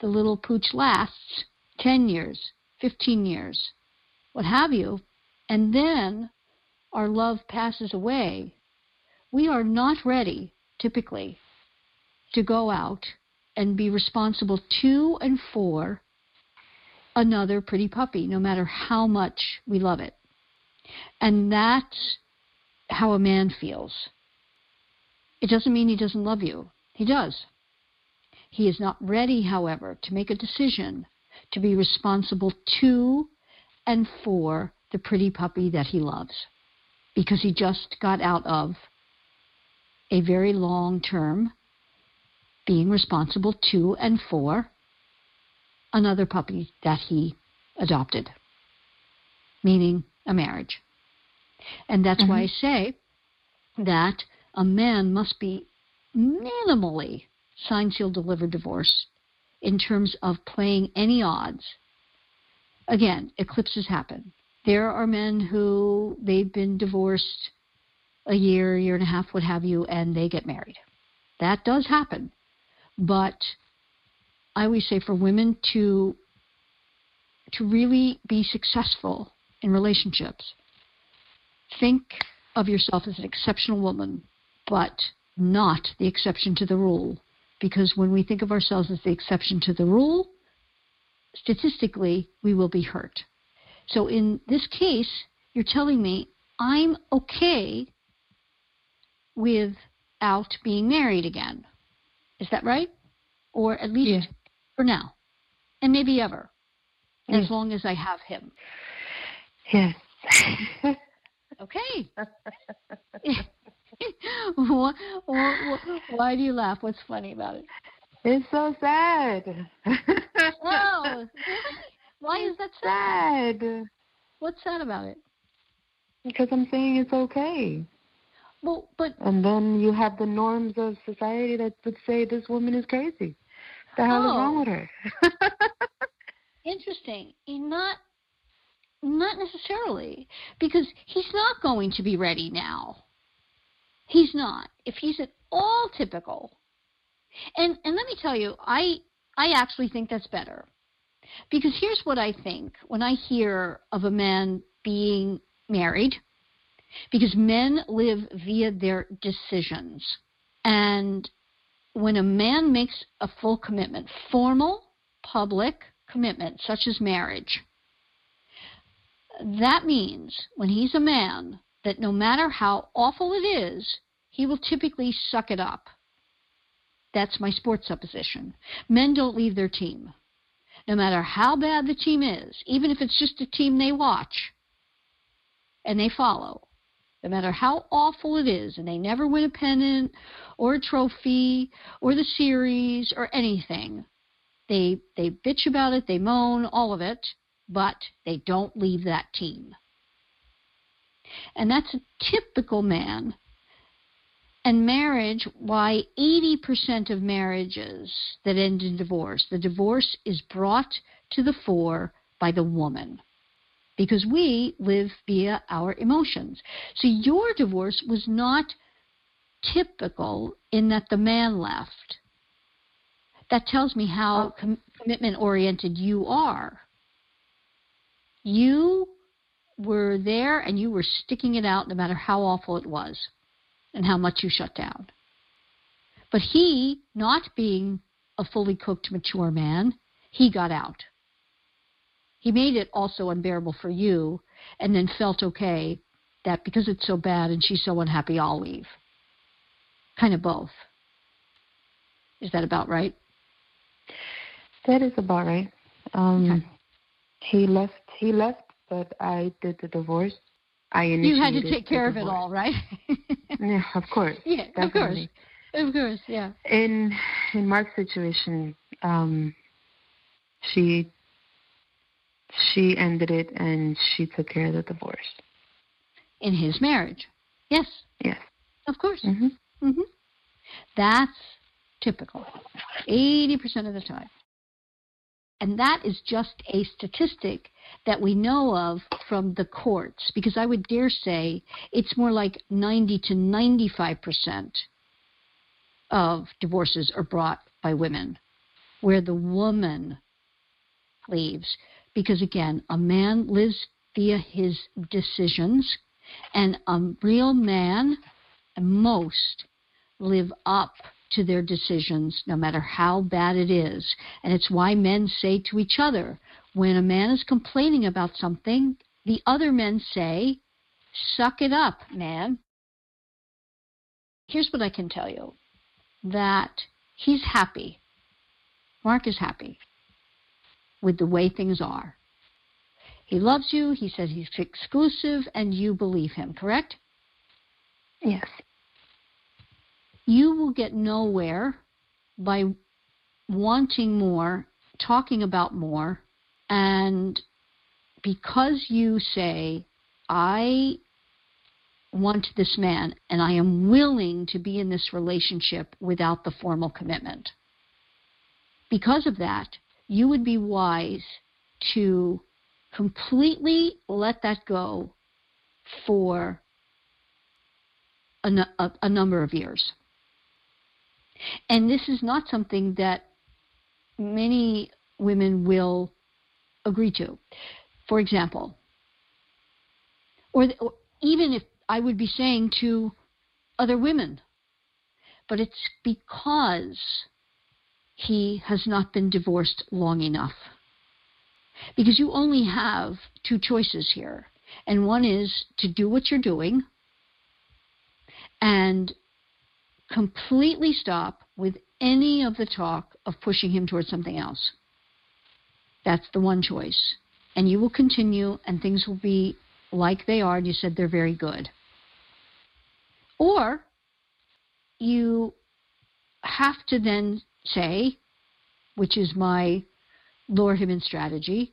the little pooch lasts 10 years, 15 years, what have you and then our love passes away, we are not ready, typically, to go out and be responsible to and for another pretty puppy, no matter how much we love it. And that's how a man feels. It doesn't mean he doesn't love you. He does. He is not ready, however, to make a decision to be responsible to and for the pretty puppy that he loves because he just got out of a very long term being responsible to and for another puppy that he adopted, meaning a marriage. And that's why I mm-hmm. say that a man must be minimally signed, sealed, delivered, divorced in terms of playing any odds. Again, eclipses happen. There are men who they've been divorced a year, year and a half, what have you, and they get married. That does happen. But I always say for women to to really be successful in relationships, think of yourself as an exceptional woman, but not the exception to the rule. Because when we think of ourselves as the exception to the rule, statistically, we will be hurt. So in this case, you're telling me I'm okay without being married again. Is that right? Or at least Yeah. for now. And maybe ever. As long as I have him. Yes. *laughs* Okay. *laughs* why, why, why do you laugh? What's funny about it? It's so sad. oh, *laughs* why is that sad? sad? What's sad about it? Because I'm saying it's okay. Well, but And then you have the norms of society that would say this woman is crazy. The hell is Oh. wrong with her? *laughs* interesting. Eh, Not, not necessarily, because he's not going to be ready now. He's not. If he's at all typical, and and let me tell you, I I actually think that's better, because here's what I think when I hear of a man being married, because men live via their decisions, and when a man makes a full commitment, formal, public commitment, such as marriage, that means when he's a man that no matter how awful it is, he will typically suck it up. That's my sports supposition. Men don't leave their team. No matter how bad the team is, even if it's just a team they watch and they follow, no matter how awful it is, and they never win a pennant or a trophy or the series or anything, they they bitch about it, they moan, all of it, but they don't leave that team. And that's a typical man. And marriage, why 80% of marriages that end in divorce, the divorce is brought to the fore by the woman. Because we live via our emotions. So your divorce was not typical in that the man left. That tells me how oh. com- commitment oriented you are. You were there and you were sticking it out no matter how awful it was and how much you shut down. But he, not being a fully cooked, mature man, he got out. He made it also unbearable for you and then felt okay that because it's so bad and she's so unhappy, I'll leave. Kind of both. Is that about right? That is about right. Um, Okay. He left. He left, but I did the divorce. I initiated. You had to take care of it all, right? *laughs* Yeah, of course. *laughs* yeah, of course. Of course, yeah. In in Mark's situation, um, she she ended it and she took care of the divorce. In his marriage. Yes, Yes. of course. hmm hmm That's typical, 80% of the time. And that is just a statistic that we know of from the courts, because I would dare say it's more like 90 to 95% of divorces are brought by women, where the woman leaves. Because again, a man lives via his decisions, and a real man, most, live up to their decisions, no matter how bad it is. And it's why men say to each other, when a man is complaining about something, the other men say, Suck it up, man. Here's what I can tell you that he's happy. Mark is happy with the way things are. He loves you, he says he's exclusive, and you believe him, correct? Yes. You will get nowhere by wanting more, talking about more, and because you say, I want this man and I am willing to be in this relationship without the formal commitment. Because of that, you would be wise to completely let that go for a, a, a number of years. And this is not something that many women will agree to. For example, or, or even if I would be saying to other women, but it's because he has not been divorced long enough. Because you only have two choices here. And one is to do what you're doing and completely stop with any of the talk of pushing him towards something else. That's the one choice. And you will continue, and things will be like they are and you said they're very good. Or you have to then say, which is my lure him in strategy,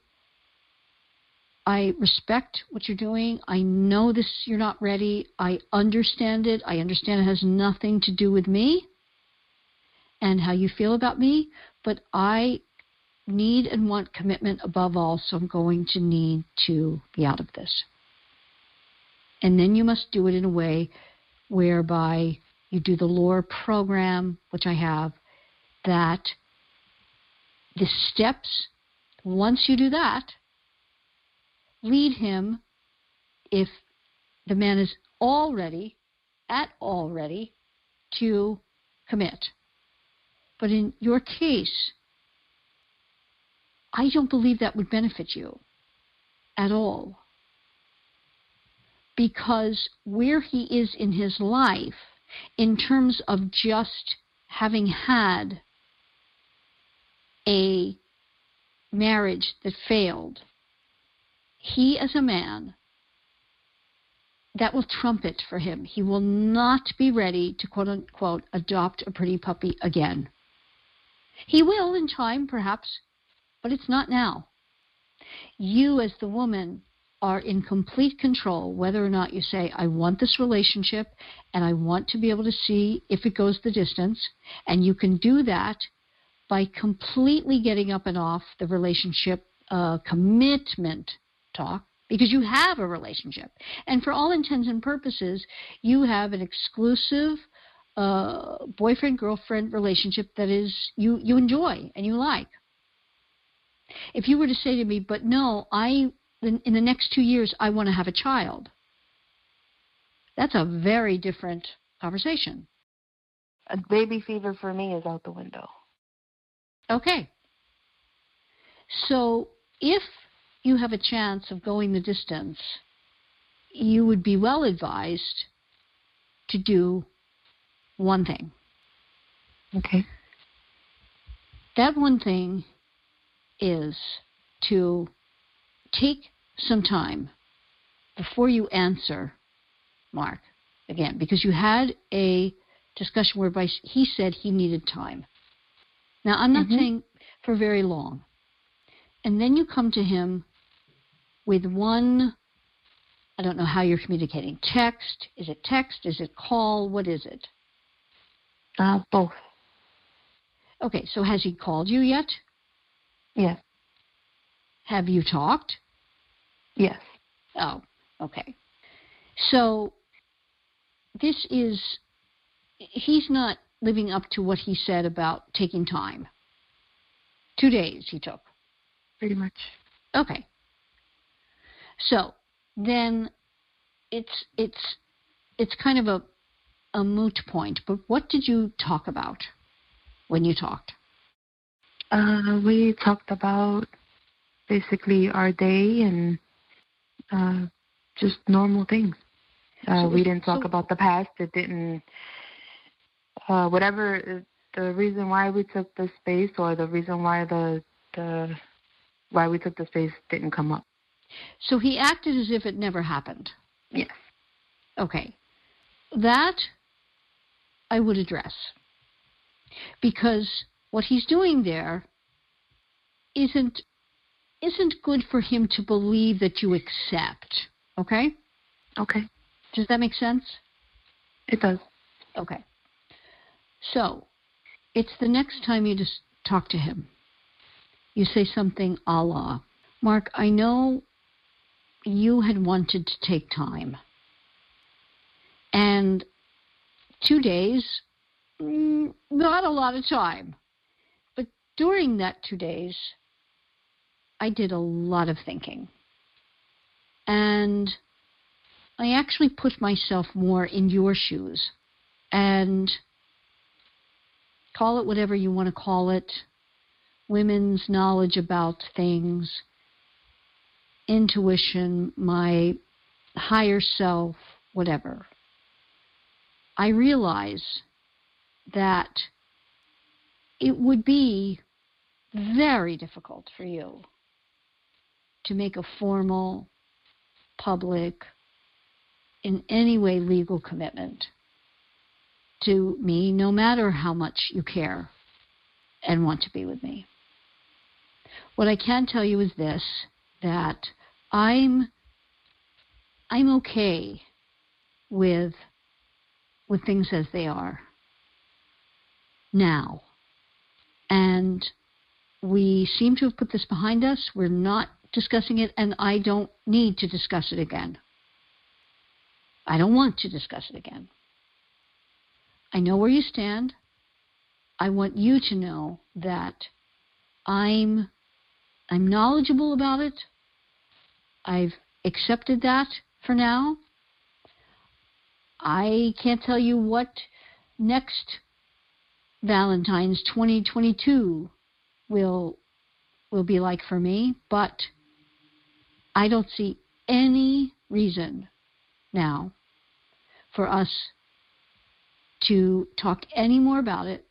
I respect what you're doing. I know this you're not ready. I understand it. I understand it has nothing to do with me and how you feel about me, but I need and want commitment above all, so I'm going to need to be out of this. And then you must do it in a way whereby you do the Lure program, which I have, that the steps, once you do that, lead him, if the man is already, at all ready, to commit. But in your case, I don't believe that would benefit you at all. Because where he is in his life, in terms of just having had a marriage that failed, he as a man, that will trump it for him. He will not be ready to quote unquote adopt a pretty puppy again. He will in time, perhaps, but it's not now. You, as the woman, are in complete control whether or not you say, I want this relationship and I want to be able to see if it goes the distance. And you can do that by completely getting up and off the relationship uh, commitment talk because you have a relationship. And for all intents and purposes, you have an exclusive uh, boyfriend girlfriend relationship that is you, you enjoy and you like. If you were to say to me, but no, I in, in the next two years I want to have a child, that's a very different conversation. A baby fever for me is out the window. Okay. So if you have a chance of going the distance, you would be well advised to do one thing. Okay. That one thing is to take some time before you answer Mark again, because you had a discussion whereby he said he needed time. Now, I'm not mm-hmm. saying for very long. And then you come to him with one, I don't know how you're communicating. Text? Is it text? Is it call? What is it? Uh, both. Okay, so has he called you yet? Yes. Have you talked? Yes. Oh, okay. So this is, he's not living up to what he said about taking time. Two days he took. Pretty much. Okay. So then it's it's it's kind of a a moot point, but what did you talk about when you talked? Uh, we talked about basically our day and uh, just normal things. Uh, so we didn't talk so, about the past. It didn't. Uh, whatever the reason why we took the space or the reason why the the why we took the space didn't come up. So he acted as if it never happened. Yes. Okay. That I would address. Because what he's doing there isn't isn't good for him to believe that you accept. Okay? Okay. Does that make sense? It does. Okay. So, it's the next time you just talk to him. You say something a la, Mark, I know you had wanted to take time. And two days, mm, not a lot of time. But during that two days, I did a lot of thinking. And I actually put myself more in your shoes and call it whatever you want to call it women's knowledge about things, intuition, my higher self, whatever. I realize that it would be very difficult for you to make a formal public, in any way legal commitment to me, no matter how much you care and want to be with me. What I can tell you is this that I'm I'm okay with with things as they are now. And we seem to have put this behind us. We're not discussing it, and I don't need to discuss it again. I don't want to discuss it again. I know where you stand. I want you to know that I'm I'm knowledgeable about it. I've accepted that for now. I can't tell you what next Valentine's 2022 will will be like for me, but I don't see any reason now for us to talk any more about it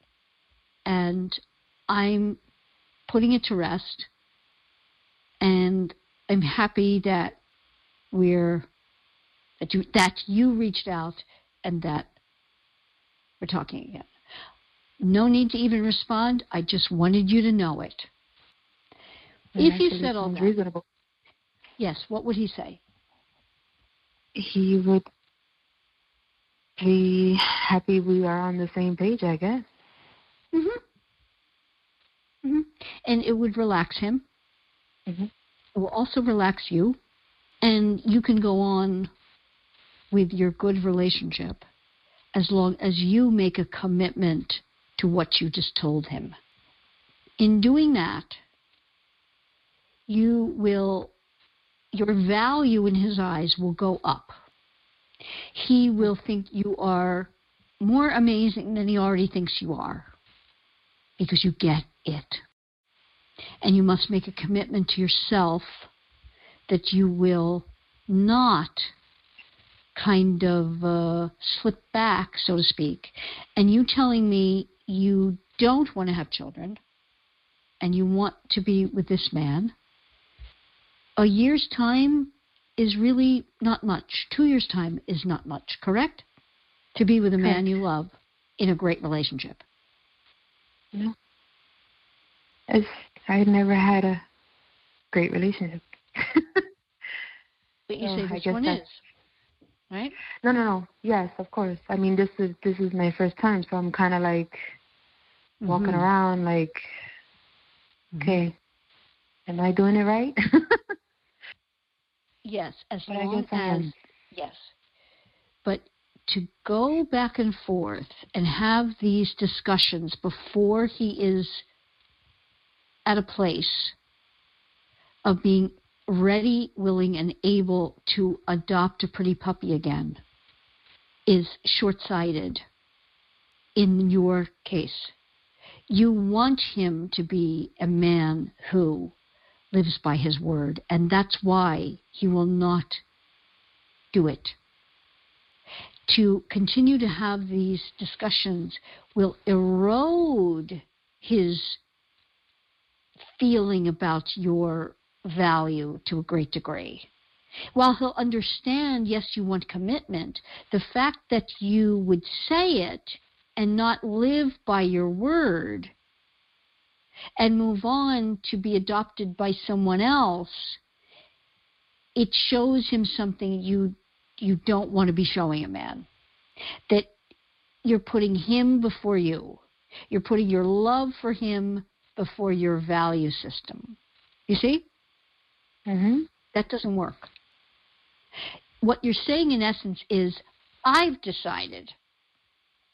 and I'm putting it to rest and I'm happy that we're that you that you reached out and that we're talking again. No need to even respond. I just wanted you to know it. if you said all that, reasonable. yes, what would he say? He would be happy we are on the same page, I guess. Mhm. Mhm. And it would relax him. Mm-hmm. It will also relax you, and you can go on with your good relationship as long as you make a commitment to what you just told him. In doing that, you will, your value in his eyes will go up. He will think you are more amazing than he already thinks you are because you get it. And you must make a commitment to yourself that you will not kind of uh, slip back, so to speak. And you telling me you don't want to have children and you want to be with this man, a year's time is really not much. Two years' time is not much, correct? To be with a man Correct. you love in a great relationship. It's, I had never had a great relationship. But you Oh, say this one is, right? no, no, no. Yes, of course. I mean, this is this is my first time, so I'm kind of like walking Mhm. around, like, Mhm. okay, am I doing it right? *laughs* Yes, as But long as yes. But to go back and forth and have these discussions before he is at a place of being ready, willing, and able to adopt a pretty puppy again is short sighted in your case. You want him to be a man who lives by his word, and that's why he will not do it. To continue to have these discussions will erode his feeling about your value to a great degree. While he'll understand, yes, you want commitment, the fact that you would say it and not live by your word and move on to be adopted by someone else, it shows him something you you don't want to be showing a man. That you're putting him before you. You're putting your love for him before your value system. You see? hmm That doesn't work. What you're saying in essence is I've decided.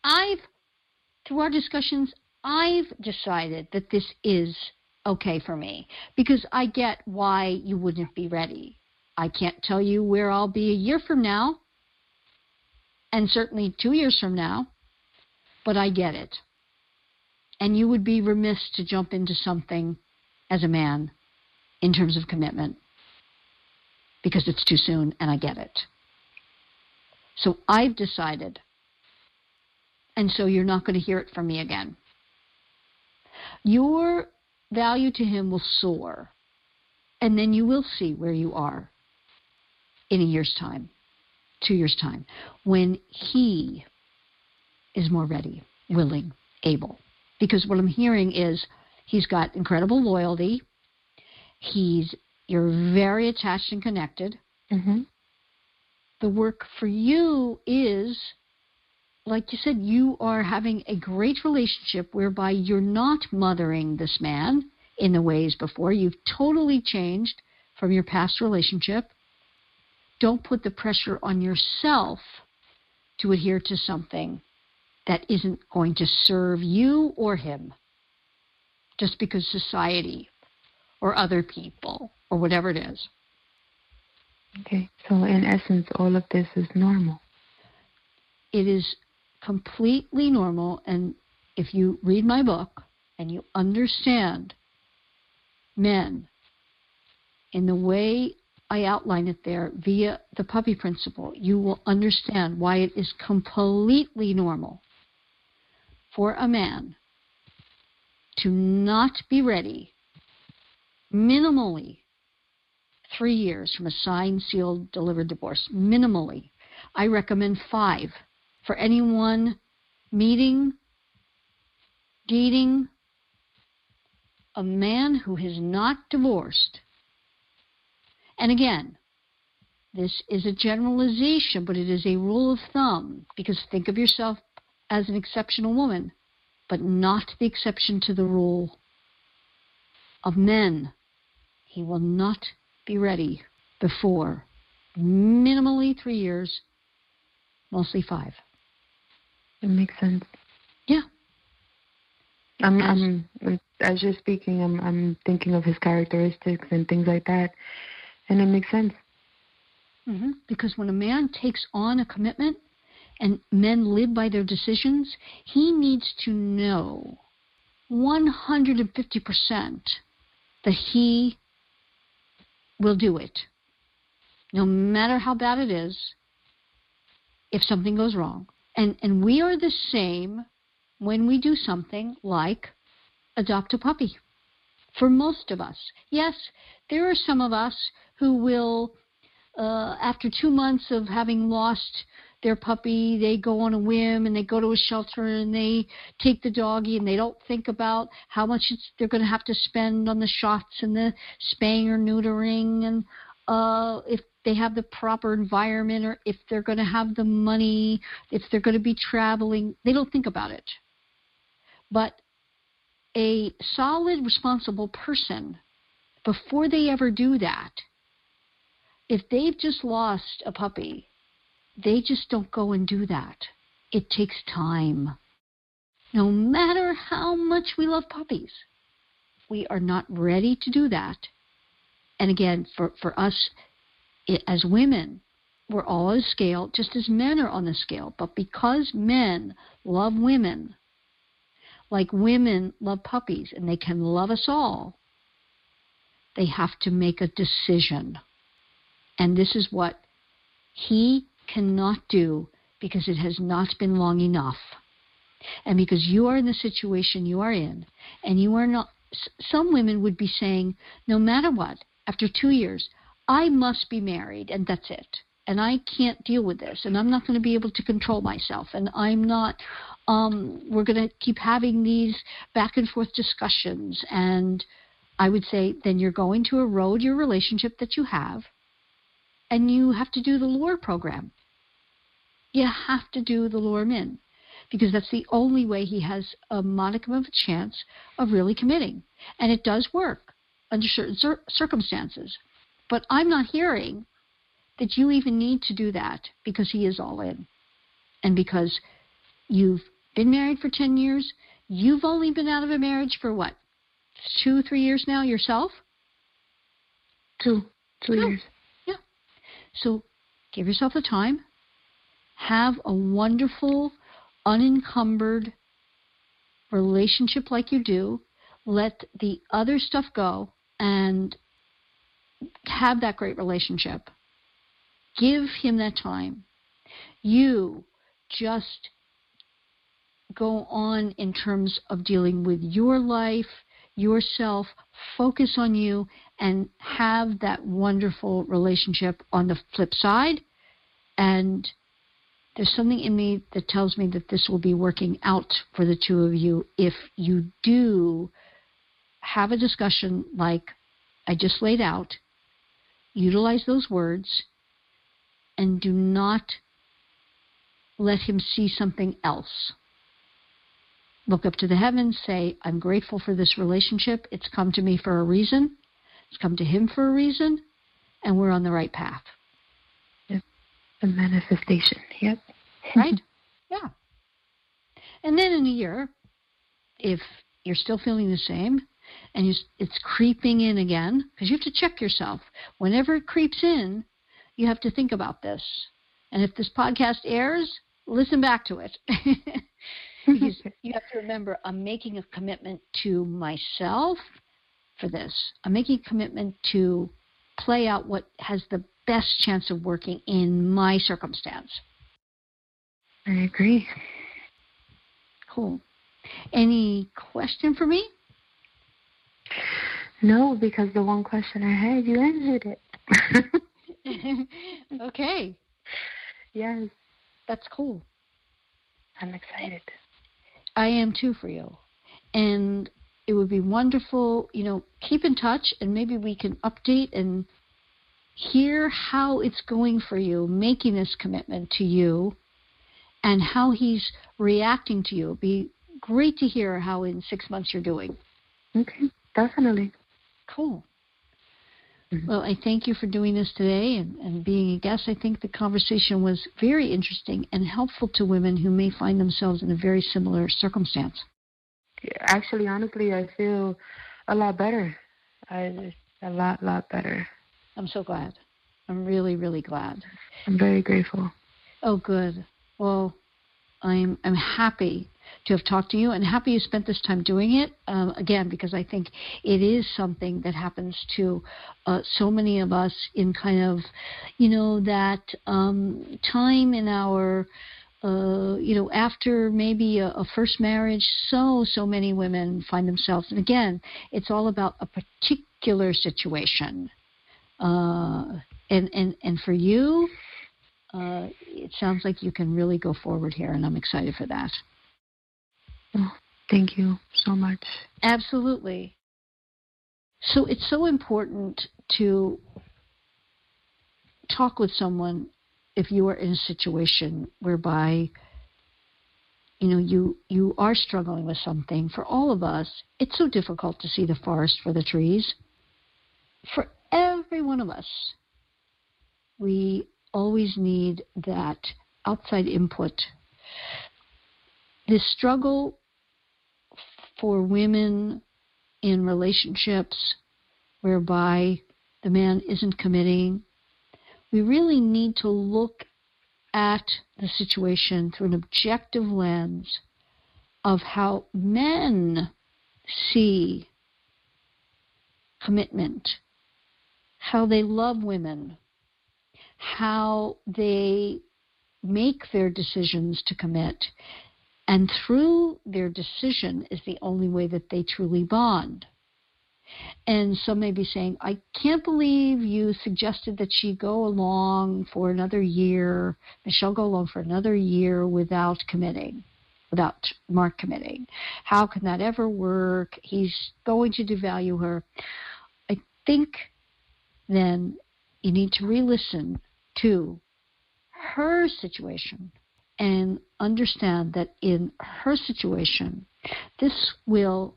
I've through our discussions, I've decided that this is okay for me because I get why you wouldn't be ready. I can't tell you where I'll be a year from now, and certainly two years from now, but I get it. And you would be remiss to jump into something as a man in terms of commitment because it's too soon, and I get it. So I've decided, and so you're not going to hear it from me again. Your value to him will soar, and then you will see where you are in a year's time, two years' time, when he is more ready, willing, able. Because what I'm hearing is he's got incredible loyalty. He's you're very attached and connected. Mm-hmm. The work for you is, like you said, you are having a great relationship whereby you're not mothering this man in the ways before. You've totally changed from your past relationship. Don't put the pressure on yourself to adhere to something that isn't going to serve you or him just because society or other people or whatever it is. Okay, so in essence, all of this is normal. It is completely normal, and if you read my book and you understand men in the way I outline it there via the puppy principle, you will understand why it is completely normal for a man to not be ready minimally three years from a signed, sealed, delivered divorce. Minimally. I recommend five for anyone meeting, dating a man who is not divorced. And again, this is a generalization, but it is a rule of thumb because think of yourself as an exceptional woman, but not the exception to the rule of men. He will not be ready before minimally three years, mostly five. It makes sense. Yeah. I'm, I'm, as you're speaking, I'm, I'm thinking of his characteristics and things like that, and it makes sense. Mm-hmm. Because when a man takes on a commitment, and men live by their decisions, he needs to know 150% that he will do it. No matter how bad it is, if something goes wrong. And, and we are the same when we do something like adopt a puppy. For most of us. Yes, there are some of us who will, uh, after two months of having lost their puppy, they go on a whim and they go to a shelter and they take the doggy and they don't think about how much they're going to have to spend on the shots and the spaying or neutering and uh, if they have the proper environment or if they're going to have the money, if they're going to be traveling. They don't think about it. But a solid, responsible person, before they ever do that, if they've just lost a puppy they just don't go and do that. It takes time. No matter how much we love puppies, we are not ready to do that. And again, for, for us it, as women, we're all on a scale, just as men are on the scale. But because men love women, like women love puppies, and they can love us all, they have to make a decision. And this is what he cannot do because it has not been long enough. And because you are in the situation you are in, and you are not, some women would be saying, no matter what, after two years, I must be married, and that's it. And I can't deal with this, and I'm not going to be able to control myself, and I'm not, um, we're going to keep having these back and forth discussions. And I would say, then you're going to erode your relationship that you have, and you have to do the lure program. You have to do the lure him in because that's the only way he has a modicum of a chance of really committing. And it does work under certain cir- circumstances. But I'm not hearing that you even need to do that because he is all in. And because you've been married for 10 years, you've only been out of a marriage for what? Two, three years now yourself? Two, two years. So give yourself the time have a wonderful, unencumbered relationship like you do. Let the other stuff go and have that great relationship. Give him that time. You just go on in terms of dealing with your life, yourself, focus on you, and have that wonderful relationship on the flip side. And there's something in me that tells me that this will be working out for the two of you if you do have a discussion like I just laid out, utilize those words, and do not let him see something else. Look up to the heavens, say, I'm grateful for this relationship. It's come to me for a reason. It's come to him for a reason, and we're on the right path. Yep. The manifestation. Yep. *laughs* right? Yeah. And then in a year, if you're still feeling the same and you, it's creeping in again, because you have to check yourself. Whenever it creeps in, you have to think about this. And if this podcast airs, listen back to it. *laughs* *laughs* you have to remember, I'm making a commitment to myself for this. I'm making a commitment to play out what has the best chance of working in my circumstance. I agree. Cool. Any question for me? No, because the one question I had, you answered it. *laughs* okay. Yes. That's cool. I'm excited. I am too for you. And it would be wonderful, you know, keep in touch and maybe we can update and hear how it's going for you, making this commitment to you and how he's reacting to you. It'd be great to hear how in six months you're doing. Okay, definitely. Cool. Mm-hmm. Well, I thank you for doing this today and, and being a guest. I think the conversation was very interesting and helpful to women who may find themselves in a very similar circumstance. Actually, honestly, I feel a lot better. I a lot, lot better. I'm so glad. I'm really, really glad. I'm very grateful. Oh, good. Well, I'm I'm happy to have talked to you and happy you spent this time doing it um, again because I think it is something that happens to uh, so many of us in kind of you know that um, time in our uh, you know, after maybe a, a, first marriage, so, so many women find themselves, and again, it's all about a particular situation. Uh, and, and, and for you, uh, it sounds like you can really go forward here, and I'm excited for that. Oh, thank you so much. Absolutely. So it's so important to talk with someone if you are in a situation whereby you know you you are struggling with something for all of us it's so difficult to see the forest for the trees. For every one of us we always need that outside input. This struggle for women in relationships whereby the man isn't committing we really need to look at the situation through an objective lens of how men see commitment, how they love women, how they make their decisions to commit, and through their decision is the only way that they truly bond. And some may be saying, I can't believe you suggested that she go along for another year, Michelle go along for another year without committing, without Mark committing. How can that ever work? He's going to devalue her. I think then you need to re listen to her situation and understand that in her situation, this will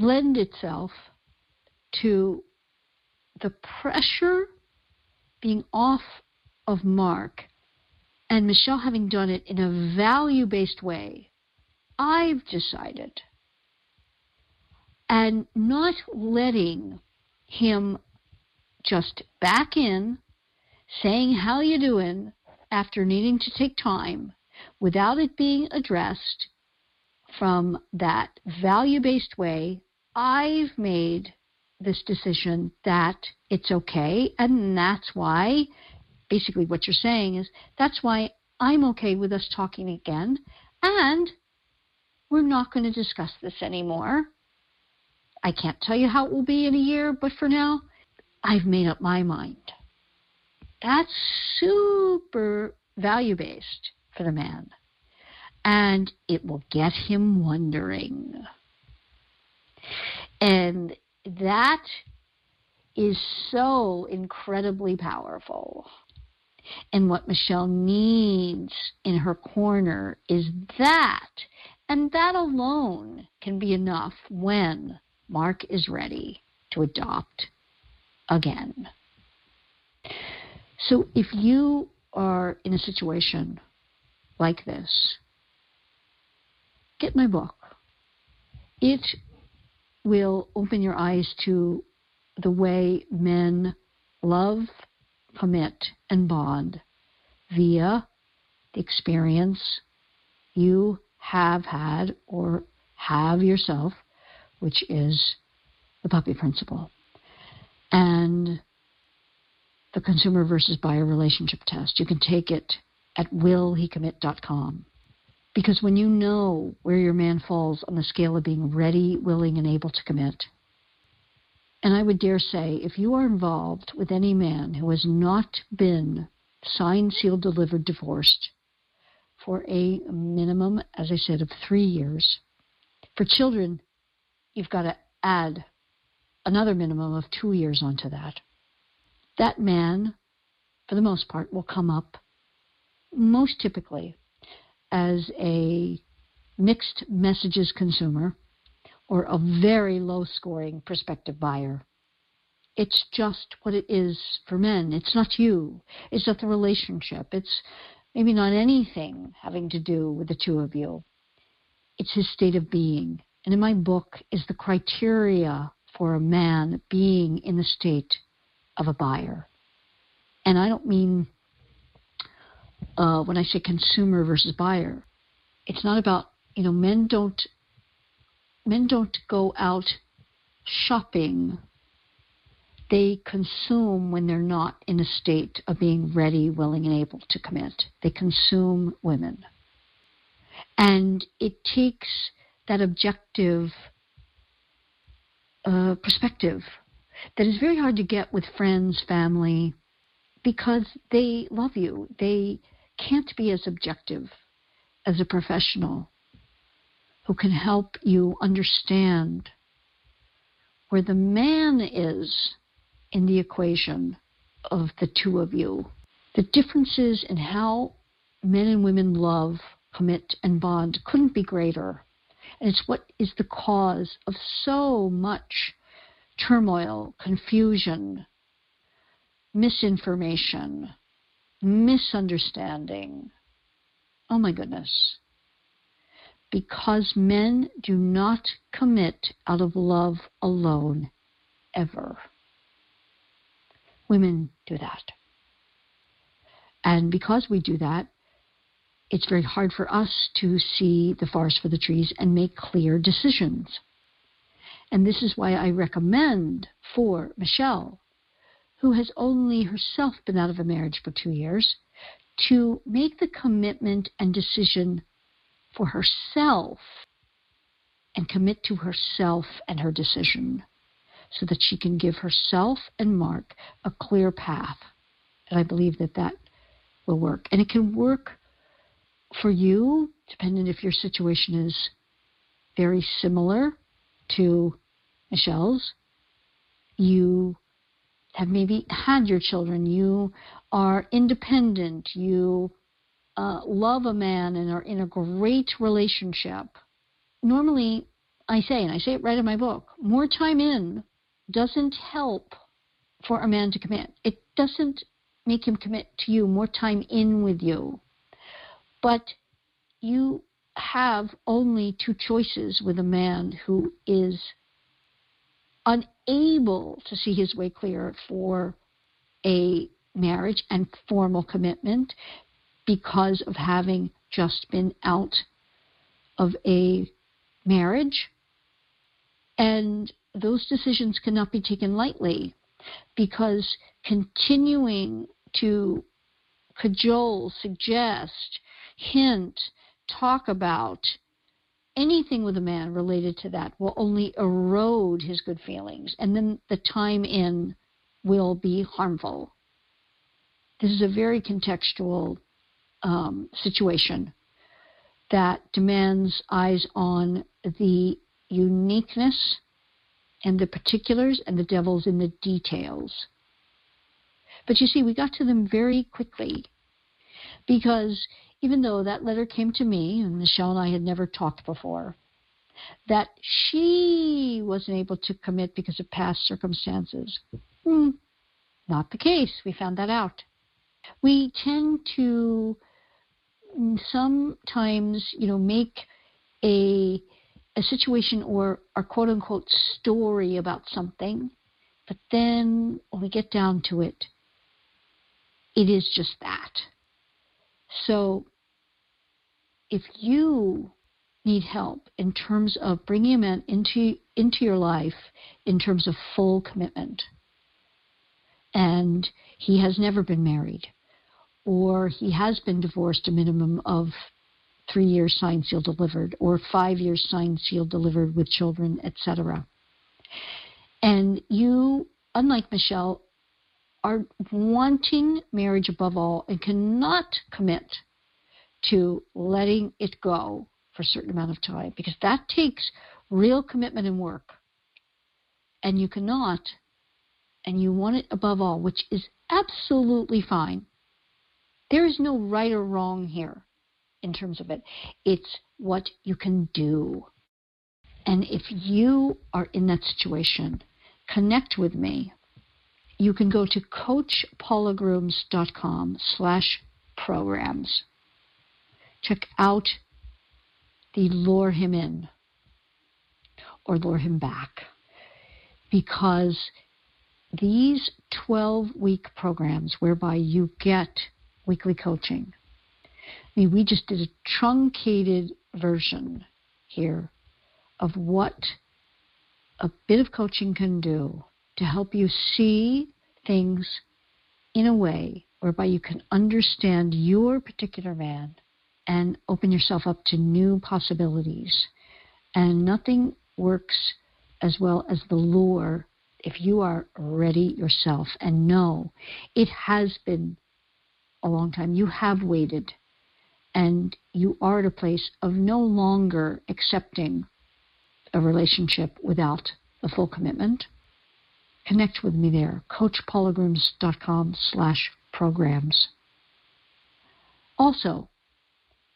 lend itself to the pressure being off of Mark and Michelle having done it in a value based way, I've decided, and not letting him just back in, saying how you doing? after needing to take time without it being addressed from that value based way I've made this decision that it's okay, and that's why, basically, what you're saying is that's why I'm okay with us talking again, and we're not going to discuss this anymore. I can't tell you how it will be in a year, but for now, I've made up my mind. That's super value based for the man. And it will get him wondering. And that is so incredibly powerful. And what Michelle needs in her corner is that. And that alone can be enough when Mark is ready to adopt again. So if you are in a situation like this, get my book. It will open your eyes to the way men love, commit, and bond via the experience you have had or have yourself, which is the puppy principle. And the consumer versus buyer relationship test. You can take it at willhecommit.com. Because when you know where your man falls on the scale of being ready, willing, and able to commit, and I would dare say if you are involved with any man who has not been signed, sealed, delivered, divorced for a minimum, as I said, of three years, for children, you've got to add another minimum of two years onto that. That man, for the most part, will come up most typically as a mixed messages consumer or a very low scoring prospective buyer. It's just what it is for men. It's not you. It's not the relationship. It's maybe not anything having to do with the two of you. It's his state of being. And in my book is the criteria for a man being in the state of a buyer. And I don't mean uh, when I say consumer versus buyer. It's not about you know men don't men don't go out shopping. They consume when they're not in a state of being ready, willing, and able to commit. They consume women. And it takes that objective uh, perspective that is very hard to get with friends, family, because they love you. They can't be as objective as a professional who can help you understand where the man is in the equation of the two of you. The differences in how men and women love, commit, and bond couldn't be greater. And it's what is the cause of so much turmoil, confusion, misinformation, misunderstanding. Oh my goodness. Because men do not commit out of love alone, ever. Women do that. And because we do that, it's very hard for us to see the forest for the trees and make clear decisions. And this is why I recommend for Michelle, who has only herself been out of a marriage for two years, to make the commitment and decision for herself and commit to herself and her decision so that she can give herself and Mark a clear path. And I believe that that will work. And it can work for you, depending if your situation is very similar to Michelle's. You have maybe had your children. You are independent. You uh, love a man and are in a great relationship. Normally, I say, and I say it right in my book, more time in doesn't help for a man to commit. It doesn't make him commit to you, more time in with you. But you have only two choices with a man who is unable to see his way clear for a marriage and formal commitment because of having just been out of a marriage. And those decisions cannot be taken lightly because continuing to cajole, suggest, hint, talk about anything with a man related to that will only erode his good feelings, and then the time in will be harmful. This is a very contextual um, situation that demands eyes on the uniqueness and the particulars and the devil's in the details. But you see, we got to them very quickly because even though that letter came to me, and Michelle and I had never talked before, that she wasn't able to commit because of past circumstances. Hmm, not the case. We found that out. We tend to sometimes, you know, make a a situation or our quote unquote story about something, but then when we get down to it, it is just that. So if you need help in terms of bringing a man into into your life in terms of full commitment and he has never been married or he has been divorced a minimum of three years signed sealed delivered or five years signed sealed delivered with children etc and you unlike michelle are wanting marriage above all and cannot commit to letting it go for a certain amount of time because that takes real commitment and work. And you cannot, and you want it above all, which is absolutely fine. There is no right or wrong here in terms of it. It's what you can do. And if you are in that situation, connect with me. You can go to coachpaulagrooms.com slash programs check out the lure him in or lure him back because these 12 week programs whereby you get weekly coaching. I mean, we just did a truncated version here of what a bit of coaching can do to help you see things in a way whereby you can understand your particular man and open yourself up to new possibilities. And nothing works as well as the lure if you are ready yourself and know it has been a long time. You have waited and you are at a place of no longer accepting a relationship without the full commitment. Connect with me there, coachpaulagrooms.com slash programs. Also,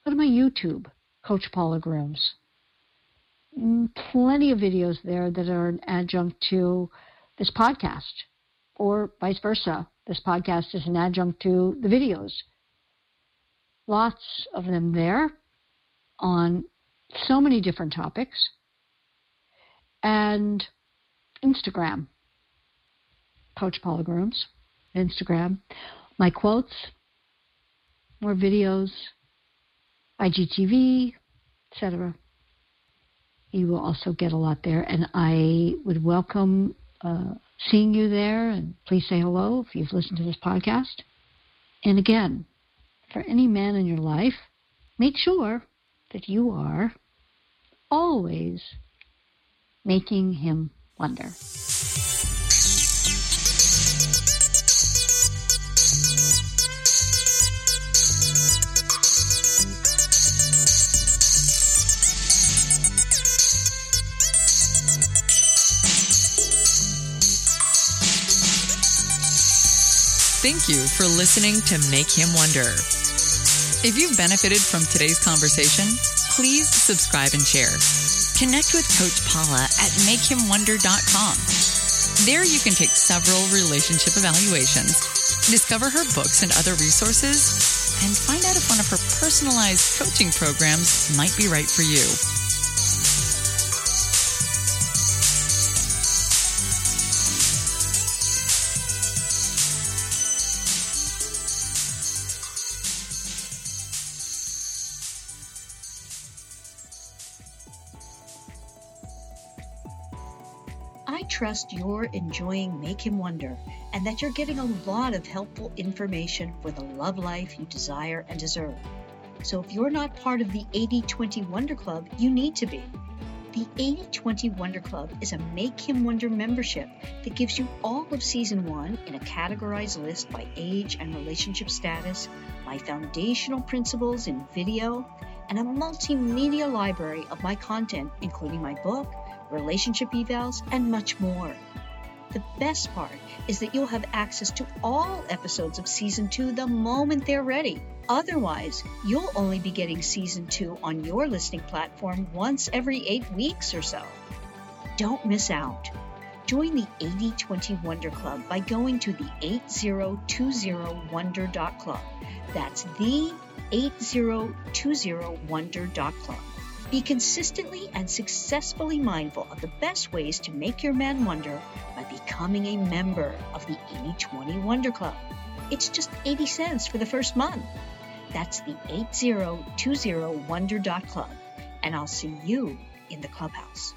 Go to my YouTube, Coach. Mm, plenty of videos there that are an adjunct to this podcast, or vice versa. This podcast is an adjunct to the videos. Lots of them there on so many different topics. And Instagram, Coach Paula Grooms, Instagram. My quotes, more videos, IGTV, etc. You will also get a lot there, and I would welcome uh, seeing you there. And please say hello if you've listened to this podcast. And again, for any man in your life, make sure that you are always making him wonder. Thank you for listening to Make Him Wonder. If you've benefited from today's conversation, please subscribe and share. Connect with Coach Paula at makehimwonder.com. There you can take several relationship evaluations, discover her books and other resources, and find out if one of her personalized coaching programs might be right for you. Trust you're enjoying Make Him Wonder and that you're getting a lot of helpful information for the love life you desire and deserve. So if you're not part of the 80 20 Wonder Club, you need to be. The 80 20 Wonder Club is a Make Him Wonder membership that gives you all of season one in a categorized list by age and relationship status, my foundational principles in video, and a multimedia library of my content, including my book, relationship evals, and much more. The best part is that you'll have access to all episodes of season two the moment they're ready. Otherwise, you'll only be getting season two on your listening platform once every eight weeks or so. Don't miss out. Join the 8020 Wonder Club by going to the 8020wonder.club. That's the 8020wonder.club. Be consistently and successfully mindful of the best ways to make your man wonder by becoming a member of the 8020 Wonder Club. It's just 80 cents for the first month. That's the 8020wonder.club. And I'll see you in the clubhouse.